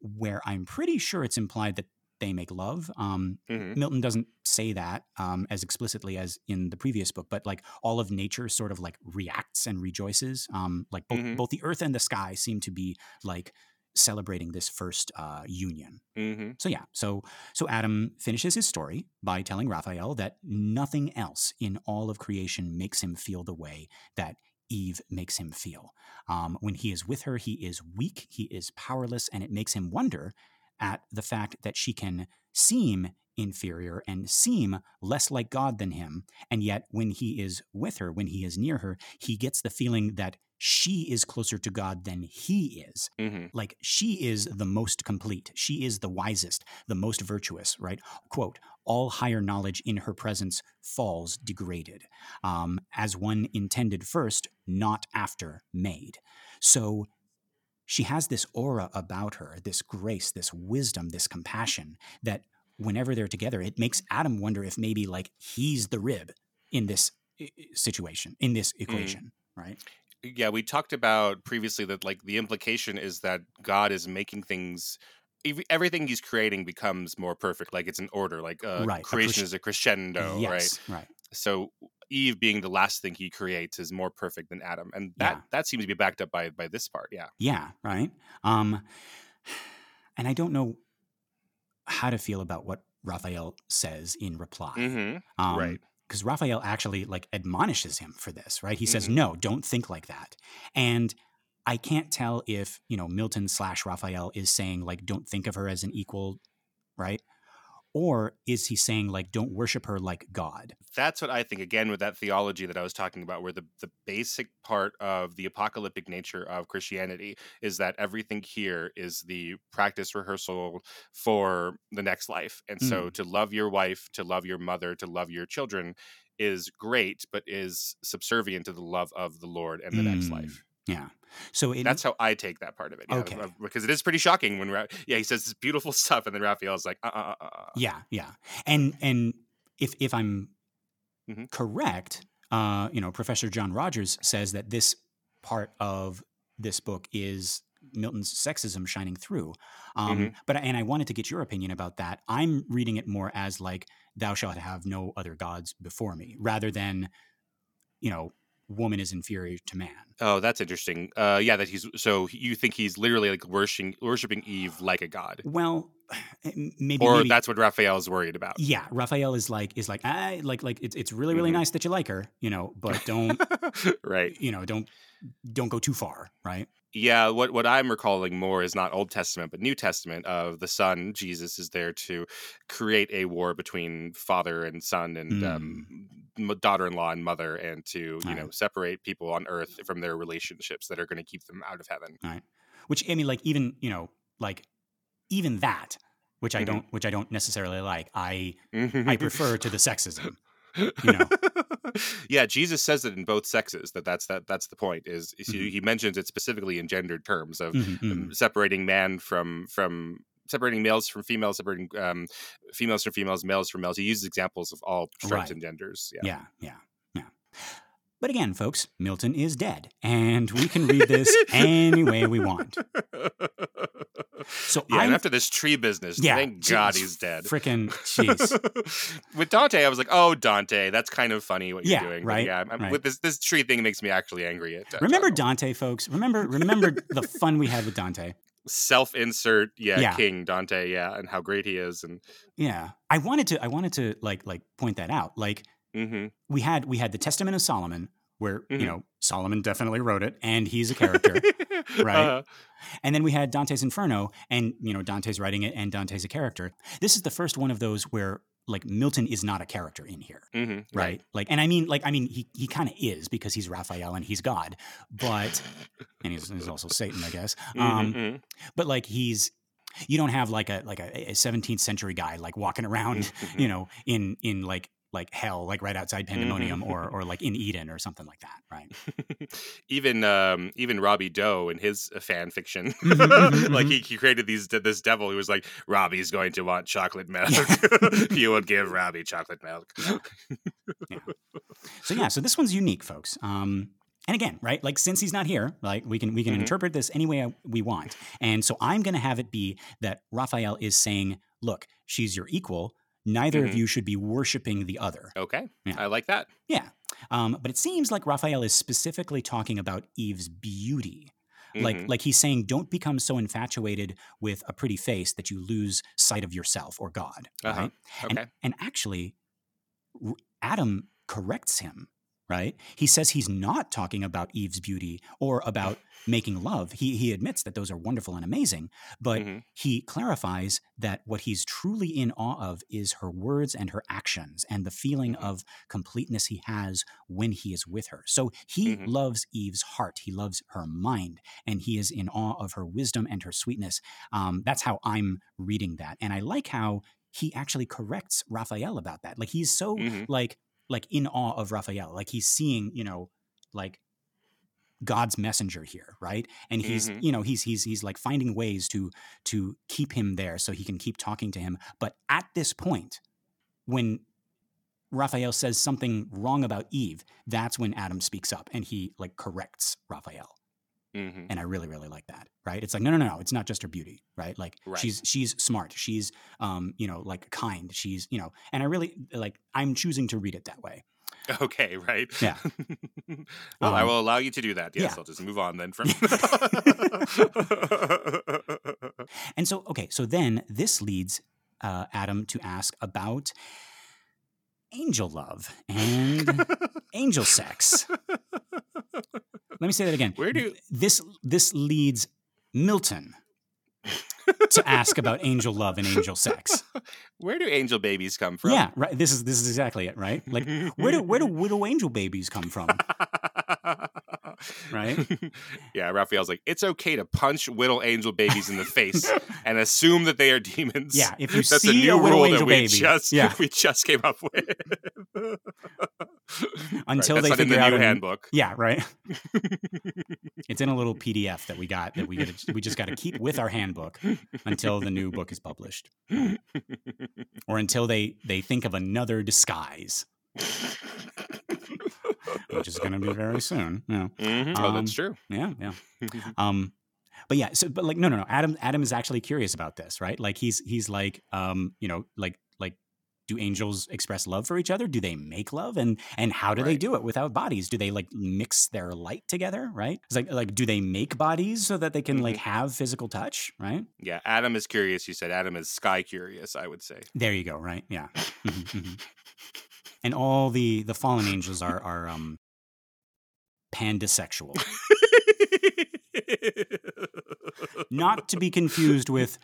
where i'm pretty sure it's implied that they make love um
Mhm.
milton doesn't say that um as explicitly as in the previous book but like all of nature sort of like reacts and rejoices um like both
Mhm.
both the earth and the sky seem to be like celebrating this first uh union
Mhm.
so yeah, so so Adam finishes his story by telling Raphael that nothing else in all of creation makes him feel the way that Eve makes him feel. Um, when he is with her, he is weak, he is powerless, and it makes him wonder at the fact that she can seem inferior and seem less like God than him. And yet, when he is with her, when he is near her, he gets the feeling that she is closer to God than he is.
Mhm.
like she is the most complete. She is the wisest the most virtuous right? Quote all higher knowledge in her presence falls degraded um, as one intended first not after made. So she has this aura about her this grace this wisdom this compassion that whenever they're together it makes adam wonder if maybe like he's the rib in this situation in this equation right
yeah we talked about previously that like the implication is that god is making things everything he's creating becomes more perfect like it's an order like uh,
Right, a
creation
cres-
is a crescendo right
right
so eve being the last thing he creates is more perfect than adam and that
Yeah.
that seems to be backed up by by this part yeah
Yeah, right. Um, and I don't know how to feel about what Raphael says in reply.
mm-hmm.
Um,
right.
Because Raphael actually like admonishes him for this, right? He says,
Mhm.
"No, don't think like that." And I can't tell if you know Milton slash Raphael is saying like, "Don't think of her as an equal," right? Or is he saying like, "Don't worship her like God"?
that's what I think again with that theology that I was talking about, where the, the basic part of the apocalyptic nature of Christianity is that everything here is the practice rehearsal for the next life. And so to love your wife, to love your mother, to love your children is great, but is subservient to the love of the Lord and the next
Mm.
life.
Yeah. So it,
That's how I take that part of it. yeah,
Okay.
because it is pretty shocking when, Ra- yeah, he says this beautiful stuff, and then Raphael's like, uh, uh, uh, uh.
Yeah, yeah, and and if if I'm
Mhm.
correct, uh, you know, Professor John Rogers says that this part of this book is Milton's sexism shining through. Um,
Mhm.
But and I wanted to get your opinion about that. I'm reading it more as like, "Thou shalt have no other gods before me," rather than, you know, woman is inferior to man.
Oh, that's interesting. Uh, yeah, that he's so you think he's literally like worshiping worshiping Eve like a god,
Well, maybe
or
maybe,
that's what Raphael is worried about.
yeah. Raphael is like is like, ah, like like it's it's really really
Mhm.
nice that you like her, you know, but don't
right.
you know don't don't go too far right
Yeah. What what I'm recalling more is not Old Testament, but New Testament. Of the Son, Jesus is there to create a war between father and son, and um, daughter-in-law and mother, and to you
Right.
know separate people on earth from their relationships that are going to keep them out of heaven. Right.
Which i mean like even you know like even that which i
Mhm.
don't which i don't necessarily like i i
I
prefer to the sexism you know.
yeah, Jesus says it in both sexes. That that's that that's the point. Is, is he,
Mhm.
he mentions it specifically in gendered terms of
Mhm, mhm.
um, separating man from from separating males from females, separating um, females from females, males from males. He uses examples of all stripes
Right.
and genders. Yeah.
yeah yeah yeah but again folks milton is dead and we can read this any way we want So
yeah, after this tree business,
Yeah,
thank God he's dead.
freaking jeez.
with Dante, I was like, "Oh, Dante, that's kind of funny what you're
Yeah,
doing." But
right,
yeah, I'm,
right.
with this this tree thing makes me actually angry at. Uh,
Remember Dante, folks? Remember remember the fun we had with Dante.
self-insert, yeah,
Yeah.
King Dante, yeah, and how great he is, and
Yeah. I wanted to I wanted to like like point that out. Like
hmm
we had we had the Testament of Solomon where,
Mhm.
you know, Solomon definitely wrote it and he's a character. Right.
Uh,
And then we had Dante's Inferno, and you know Dante's writing it, and Dante's a character. This is the first one of those where like Milton is not a character in here,
mhm,
right? Like, and I mean, like, I mean, he he kind of is because he's Raphael and he's God, but and he's, he's also Satan, I guess.
Mhm,
Um,
mhm.
but like he's you don't have like a like a, a 17th century guy like walking around,
Mhm.
you know, in in like like hell, like right outside Pandemonium,
Mhm.
or or like in Eden or something like that, right?
even um even Robbie Doe in his uh, fan fiction,
Mhm, mhm,
like he, he created these this devil who was like Robbie's going to want chocolate milk. you would give Robbie chocolate milk.
So yeah, so this one's unique, folks. Um, and again, right, like since he's not here, like we can we can
Mhm.
interpret this any way we want. And so I'm going to have it be that Raphael is saying, "Look, she's your equal. Neither of
Mhm.
you should be worshiping the other."
Okay,
Yeah.
I like that.
Yeah, um, but it seems like Raphael is specifically talking about Eve's beauty. Like,
Mhm.
like he's saying, don't become so infatuated with a pretty face that you lose sight of yourself or God.
Uh-huh.
Right? And,
Okay.
and actually, Adam corrects him, right? He says he's not talking about Eve's beauty or about making love. He, he admits that those are wonderful and amazing, but
Mhm.
he clarifies that what he's truly in awe of is her words and her actions and the feeling
Mhm.
of completeness he has when he is with her. So he
Mhm.
loves Eve's heart, he loves her mind, and he is in awe of her wisdom and her sweetness. Um, that's how I'm reading that. And I like how he actually corrects Raphael about that. Like he's so
Mhm.
like like in awe of Raphael. Like he's seeing, you know, like God's messenger here, right? And he's,
Mhm.
you know, he's he's he's like finding ways to to keep him there so he can keep talking to him. But at this point, when Raphael says something wrong about Eve, that's when Adam speaks up and he like corrects Raphael.
Mhm.
And I really, really like that. Right? It's like, no, no, no, no. It's not just her beauty, right? Like
Right.
she's she's smart. She's um, you know, like kind. She's, you know, and I really like I'm choosing to read it that way.
Okay, right.
Yeah.
well, I
Um,
will allow you to do that. Yes,
yeah.
I'll just move on then from.
And so, okay, so then this leads uh, Adam to ask about angel love and angel sex. Let me say that again.
Where do
this this leads Milton to ask about angel love and angel sex?
where do angel babies come from?
Yeah, right. This is this is exactly it, right? Like where do where do widdle angel babies come from? Right?
yeah, Raphael's like, it's okay to punch little angel babies in the face and assume that they are demons.
Yeah, if you
That's a
see
new
a
rule that
angel
we
baby,
just
yeah.
we just came up with.
Until
Right,
they
that's not in
figure
the
out
new
a-
handbook.
Yeah, right. it's in a little PDF that we got that we get. We just got to keep with our handbook until the new book is published, or until they they think of another disguise, which is going to be very soon. Yeah,
Mhm. Oh, that's
Um,
true.
yeah, yeah. Um, but yeah, so but like no, no, no. Adam, Adam is actually curious about this, right? Like he's he's like, um, you know, like like. Do angels express love for each other? Do they make love, and and how do they do it without bodies? Do they like mix their light together? Right? It's like like do they make bodies so that they can like have physical touch? Right?
yeah, Adam is curious. You said Adam is sky curious. I would say.
There you go. Right? Yeah. Mhm, mhm. And all the the fallen angels are are um pandasexual, not to be confused with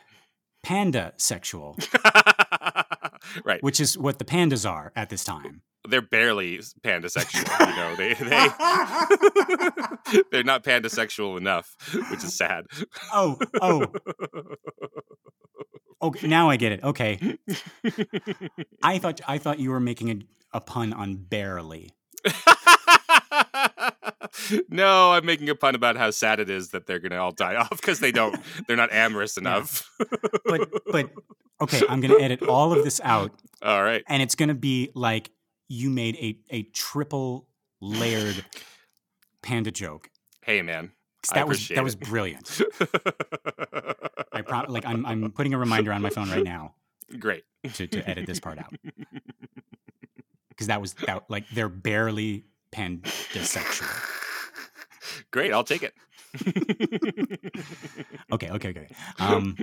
panda sexual.
right.
which is what the pandas are at this time.
They're barely pandasexual. you know, they they they're not pandasexual enough, which is sad.
Oh, oh, okay. Now I get it. Okay, I thought I thought you were making a, a pun on barely.
no, I'm making a pun about how sad it is that they're gonna all die off because they don't. They're not amorous enough.
But but okay, I'm gonna edit all of this out,
all right.
and it's gonna be like you made a a triple layered panda joke.
Hey, man. I
That was that was brilliant. I pro- like I'm I'm putting a reminder on my phone right now
Great.
to, to edit this part out because that was that like they're barely pandasexual.
Great, I'll take it.
Okay, okay, okay. Um,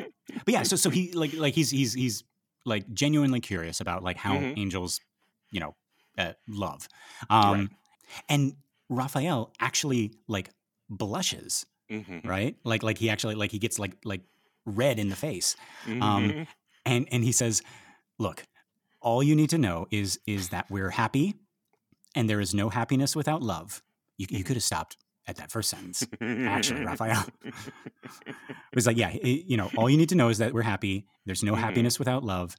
but yeah, so so he like like he's he's he's like genuinely curious about like how
Mhm.
angels, you know, uh, love, um,
Right.
and Raphael actually like blushes,
Mhm.
right? Like like he actually like he gets like like red in the face,
Mhm.
Um, and and he says, "Look, all you need to know is is that we're happy, and there is no happiness without love." You you could have stopped at that first sentence. actually, Raphael. It was like, yeah, i- you know, all you need to know is that we're happy. There's no
Mhm.
happiness without love.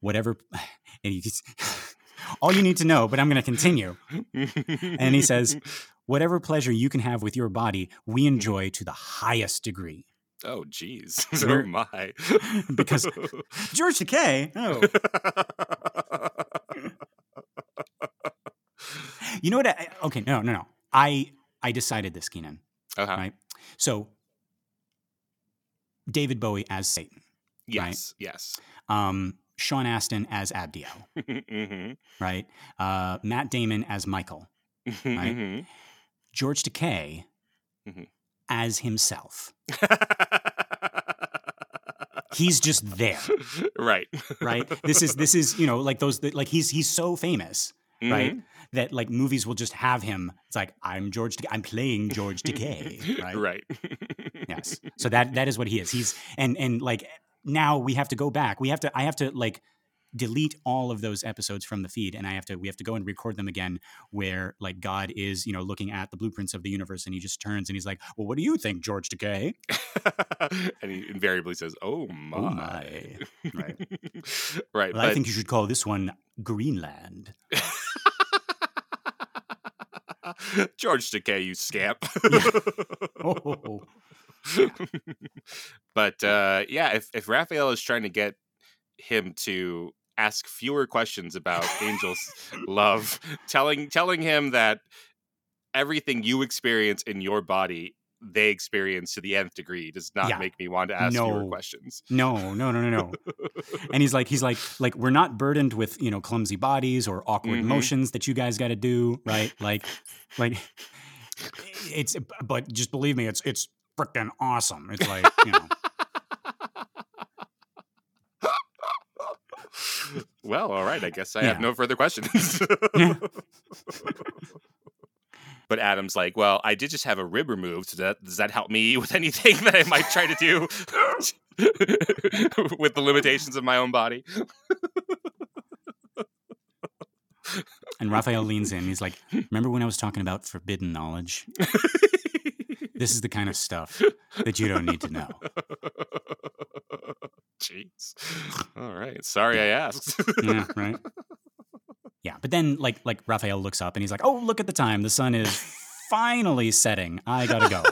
Whatever, and he just, all you need to know. But I'm going to continue. And he says, whatever pleasure you can have with your body, we enjoy to the highest degree.
"Oh, jeez. Oh my."
Because- George Takei. Oh, you know what? I, okay, no, no, no. I I decided this, Keenan.
uh-huh.
Right. So David Bowie as Satan,
Yes. Yes.
um, Sean Astin as Abdiel,
Mhm.
right? Uh, Matt Damon as Michael,
Mhm.
George Takei
Mhm.
as himself. He's just there,
right.
right? This is this is you know like those like he's he's so famous, right? That like movies will just have him. It's like I'm George. Takei. I'm playing George Takei, right?
Right.
yes so that that is what he is he's and and like now we have to go back we have to i have to like delete all of those episodes from the feed and i have to we have to go and record them again where like god is you know looking at the blueprints of the universe and he just turns and he's like well what do you think george takei
and he invariably says, "Oh my."
oh my right
right.
well,
but
i think you should call this one greenland
George Takei, you scamp.
oh,
but uh, yeah, if if Raphael is trying to get him to ask fewer questions about Angel's love, telling telling him that everything you experience in your body they experience to the nth degree does not
Yeah.
make me want to ask fewer
No.
questions.
no no no no no and he's like he's like like we're not burdened with you know clumsy bodies or awkward
Mhm.
motions that you guys got to do right like like it's but just believe me it's it's freaking awesome it's like you know
well, all right. I guess I
Yeah.
have no further questions. But Adam's like, well, I did just have a rib removed. Does that, does that help me with anything that I might try to do with the limitations of my own body?
and raphael leans in he's like remember when i was talking about forbidden knowledge this is the kind of stuff that you don't need to know
Jeez. All right. Sorry I asked.
yeah right yeah but then like like raphael looks up and he's like oh look at the time the sun is finally setting i gotta go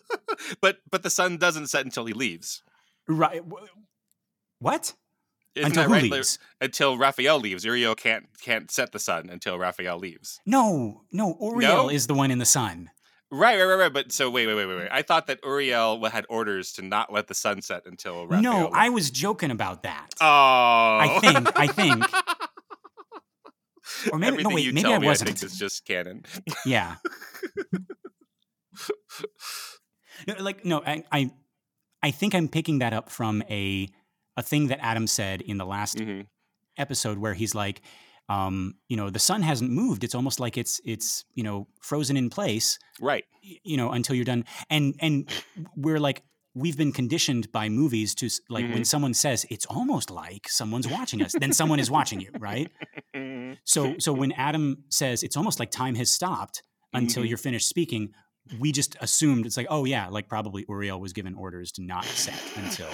but but the sun doesn't set until he leaves.
right wh- what
Isn't
until
right?
Leaves
Until Raphael leaves. Uriel can't can't set the sun until Raphael leaves.
No, no, Uriel
No?
is the one in the sun.
Right, right, right, right. But so wait, wait, wait, wait, wait. I thought that Uriel had orders to not let the sun set until Raphael.
no,
left.
I was joking about that.
Oh,
I think, I think, or maybe
Everything
no, wait, maybe I
me,
wasn't.
I think is just canon.
yeah. no, like no, I, I, I think I'm picking that up from a a thing that Adam said in the last
hmm
episode where he's like, um, you know, the sun hasn't moved. It's almost like it's it's you know frozen in place.
Right.
you know until you're done and and we're like we've been conditioned by movies to like when someone says it's almost like someone's watching us then someone is watching you right
Mhm.
so so when adam says it's almost like time has stopped until
Mhm.
you're finished speaking we just assumed it's like oh yeah like probably uriel was given orders to not set until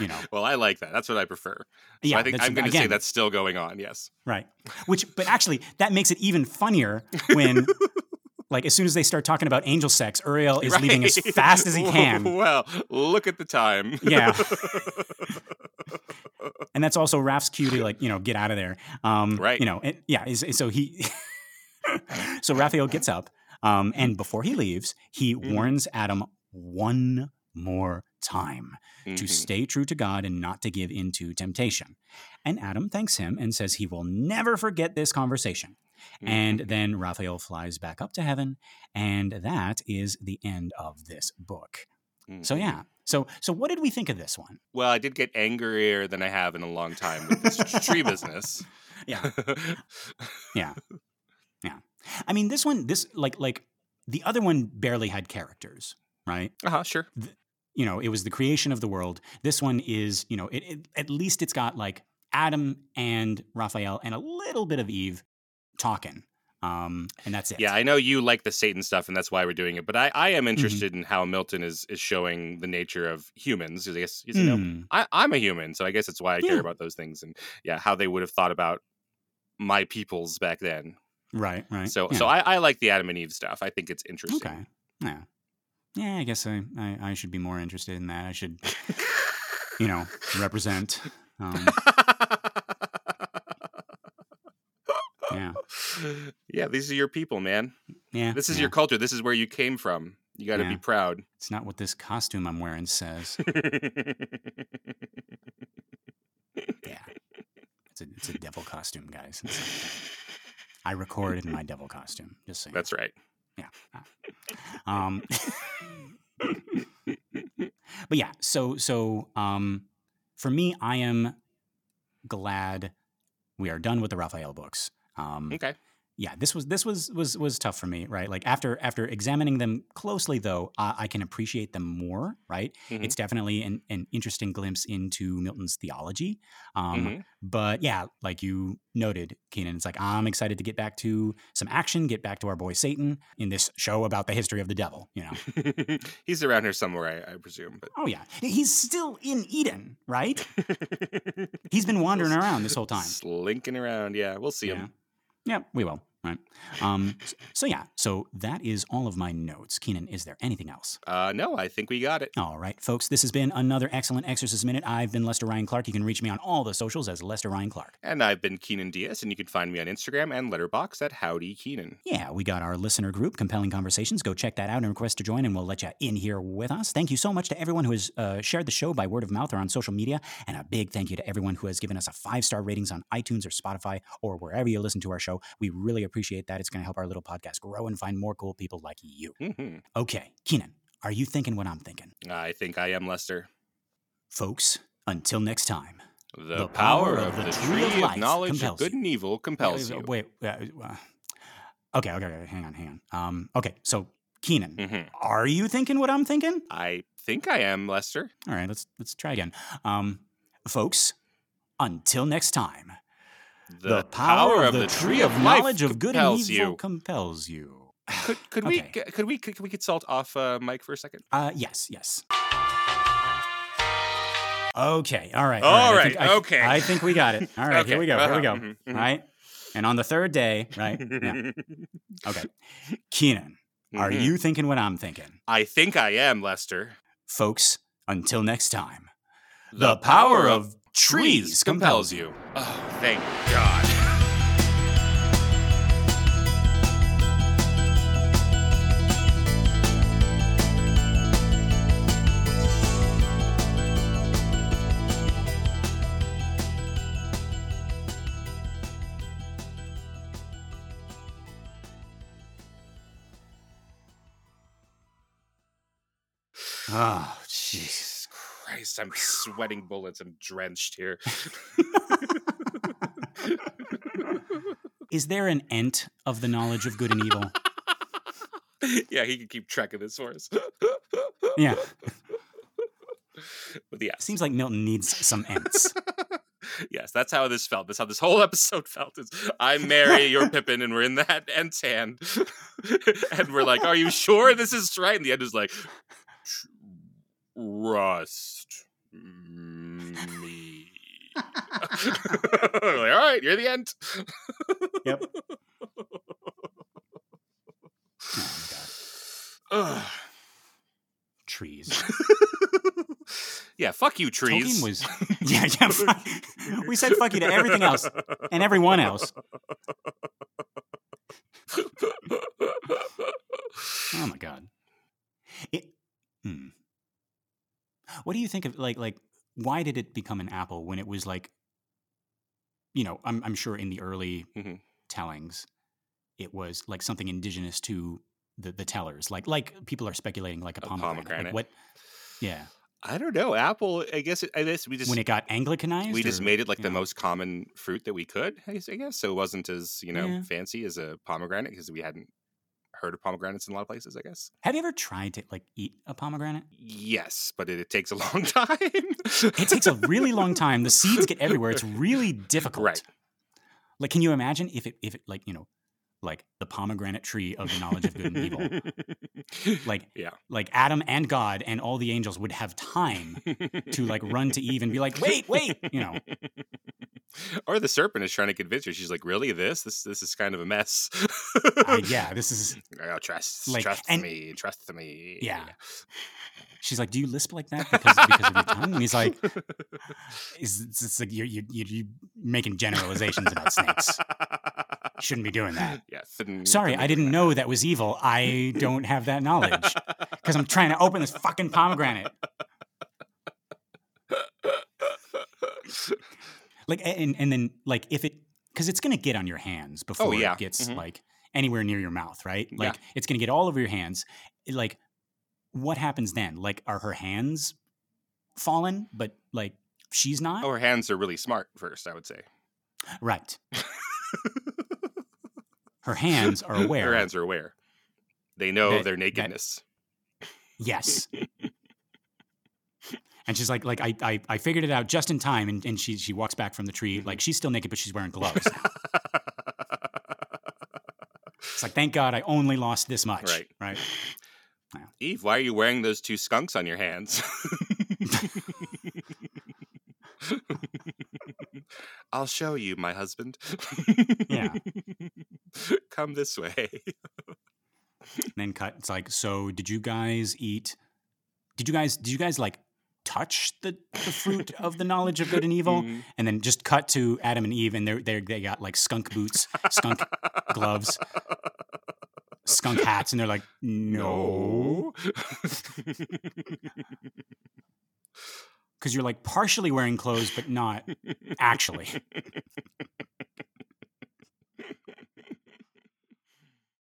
you know
Well, I like that. That's what I prefer. So
yeah
I think I'm going to say that's still going on. Yes.
right which but actually that makes it even funnier when like as soon as they start talking about angel sex uriel is leaving as fast as he can
Well, look at the time.
Yeah. and that's also Raph's cue to like you know get out of there. Um,
Right.
You know, it, yeah. So he, so Raphael gets up, um, and before he leaves, he
Mhm.
warns Adam one more time to
Mhm.
stay true to God and not to give in to temptation. And Adam thanks him and says he will never forget this conversation. And
Mhm.
then Raphael flies back up to heaven, and that is the end of this book. So
Mhm.
yeah. So so what did we think of this one?
Well, I did get angrier than I have in a long time with this tree business.
Yeah. Yeah. Yeah. I mean, this one, this like like the other one barely had characters, right?
uh huh. Sure.
You know, it was the creation of the world. This one is, you know, it, it at least it's got like Adam and Raphael and a little bit of Eve talking, um, and that's it.
Yeah, I know you like the Satan stuff, and that's why we're doing it. But I, I
Mm-hmm.
am interested in how Milton is is showing the nature of humans. 'cause I guess you know
Mm,
I, I'm a human, so I guess that's why I
Yeah.
care about those things, and yeah, how they would have thought about my peoples back then.
right, right.
So,
yeah.
so I, I like the Adam and Eve stuff. I think it's interesting.
okay, yeah, yeah. I guess I, I I should be more interested in that. I should, you know, represent. Um, yeah,
yeah, these are your people, man.
yeah.
This is
yeah.
your culture. This is where you came from. You got to
Yeah.
be proud.
It's not what this costume I'm wearing says. Yeah. It's a it's a devil costume, guys. I recorded in my devil costume. Just saying.
That's right.
Yeah. Um, but yeah, so so um, for me, I am glad we are done with the Raphael books. Um,
Okay.
Yeah this was this was was was tough for me right like after after examining them closely though uh, i can appreciate them more right
Mhm.
it's definitely an, an interesting glimpse into milton's theology um
Mhm.
but yeah like you noted keenan it's like i'm excited to get back to some action get back to our boy satan in this show about the history of the devil you know
He's around here somewhere, I, I presume. But
oh yeah he's still in eden right he's been wandering around this whole time
slinking around. Yeah, we'll see
Yeah.
him.
Yeah, we will. Right. Um, so yeah, so that is all of my notes. Keenan, is there anything else?
Uh, no, I think we got it.
All right, folks, this has been another excellent Exorcist Minute. I've been Lester Ryan Clark. You can reach me on all the socials as Lester Ryan Clark.
And I've been Keenan Diaz, and you can find me on Instagram and Letterboxd at Howdy Keenan.
Yeah, we got our listener group, Compelling Conversations. Go check that out and request to join, and we'll let you in here with us. Thank you so much to everyone who has uh, shared the show by word of mouth or on social media. And a big thank you to everyone who has given us a five star ratings on iTunes or Spotify or wherever you listen to our show. We really appreciate that. It's going to help our little podcast grow and find more cool people like you.
Mm-hmm.
Okay, Keenan, are you thinking what I'm thinking?
I think I am Lester.
Folks, until next time.
The,
The
power,
power
of
of
the
the
tree
tree of
of
life
knowledge of good
you.
and evil compels
Uh,
you.
Wait, uh, uh, okay, okay, okay, hang on, hang on. Um, okay, so Keenan,
Mhm.
are you thinking what I'm thinking?
I think I am Lester.
All right, let's let's try again. Um, folks, until next time.
The, power, of the tree of
knowledge of good and evil
you.
compels you.
Could, could we
Okay.
g- could we could we consult off uh, Mike for a second?
Uh, yes, yes. Okay, all right.
All
I
right,
think- I-
okay.
I think we got it. All right, here we go. Here we
uh-huh,
go.
mhm.
All right. And on the third day, right? Yeah. Okay. Keenan, are
Mhm.
you thinking what I'm thinking?
I think I am Lester.
Folks, until next time. The power of trees compels you.
Oh, thank God.
Oh, jeez.
Christ, I'm sweating bullets. I'm drenched here.
Is there an ent of the knowledge of good and evil?
yeah, he can keep track of this us.
Yeah.
But yeah,
Seems like Milton needs some ents.
yes, that's how this felt. That's how this whole episode felt. Is I'm Merry, you're Pippin, and we're in that Ent's hand, and we're like, "Are you sure this is right?" And the Ent is like, "Trust me." Mm. like, All right, you're the Ent.
Yep. Oh my god.
Ugh.
Trees.
yeah, fuck you, trees.
Tolkien was Yeah, yeah. We said fuck you to everything else and everyone else. Oh my god. It, hmm. What do you think of like like why did it become an apple when it was like you know, I'm I'm sure in the early
Mhm.
tellings it was like something indigenous to the the tellers. Like like people are speculating like a,
A
pomegranate.
pomegranate.
Like what Yeah.
I don't know. Apple. I guess. It, I guess we just
when it got Anglicanized?
we just
or,
made it like the
know?
most common fruit that we could. I guess. I guess. So it wasn't as you know
Yeah.
fancy as a pomegranate because we hadn't heard of pomegranates in a lot of places. I guess.
Have you ever tried to like eat a pomegranate?
Yes, but it, it takes a long time.
It takes a really long time. The seeds get everywhere. It's really difficult.
Right.
Like, can you imagine if it if it like you know, like the pomegranate tree of the knowledge of good and evil, like
Yeah.
like Adam and God and all the angels would have time to like run to Eve and be like, wait, wait, you know,
or the serpent is trying to convince her. She's like, "Really? This? This? This is kind of a mess."
uh, yeah, this is.
Oh, trust,
Like,
trust
and-
me, trust me.
Yeah. She's like, do you lisp like that because because of your tongue? And he's like, it's, it's, it's like you're, you're you're making generalizations about snakes. Shouldn't be doing that.
yeah. thin-
Sorry,
thin
I didn't know that was evil. I don't have that knowledge because I'm trying to open this fucking pomegranate. Like, and and then like if it because it's gonna get on your hands before
Oh, yeah.
it gets
Mhm.
like anywhere near your mouth, right?
Yeah.
Like it's gonna get all over your hands. It, like, what happens then? Like, are her hands fallen, but like she's not?
Oh, her hands are really smart. First, I would say.
right. Her hands are aware.
Her hands are aware. They know
That-
their
that-
nakedness.
Yes. And she's like, like I, I, I figured it out just in time. And, and she, she walks back from the tree, like she's still naked, but she's wearing gloves. It's like, thank God I only lost this much.
Right.
Right.
Eve, why are you wearing those two skunks on your hands? I'll show you, my husband.
Yeah.
Come this way.
And then cut. It's like, so did you guys eat? Did you guys? Did you guys like touch the, the fruit of the knowledge of good and evil?
Mhm.
And then just cut to Adam and Eve, and they're they're, they got like skunk boots, skunk gloves, skunk hats, and they're like, no, because you're like partially wearing clothes, but not actually.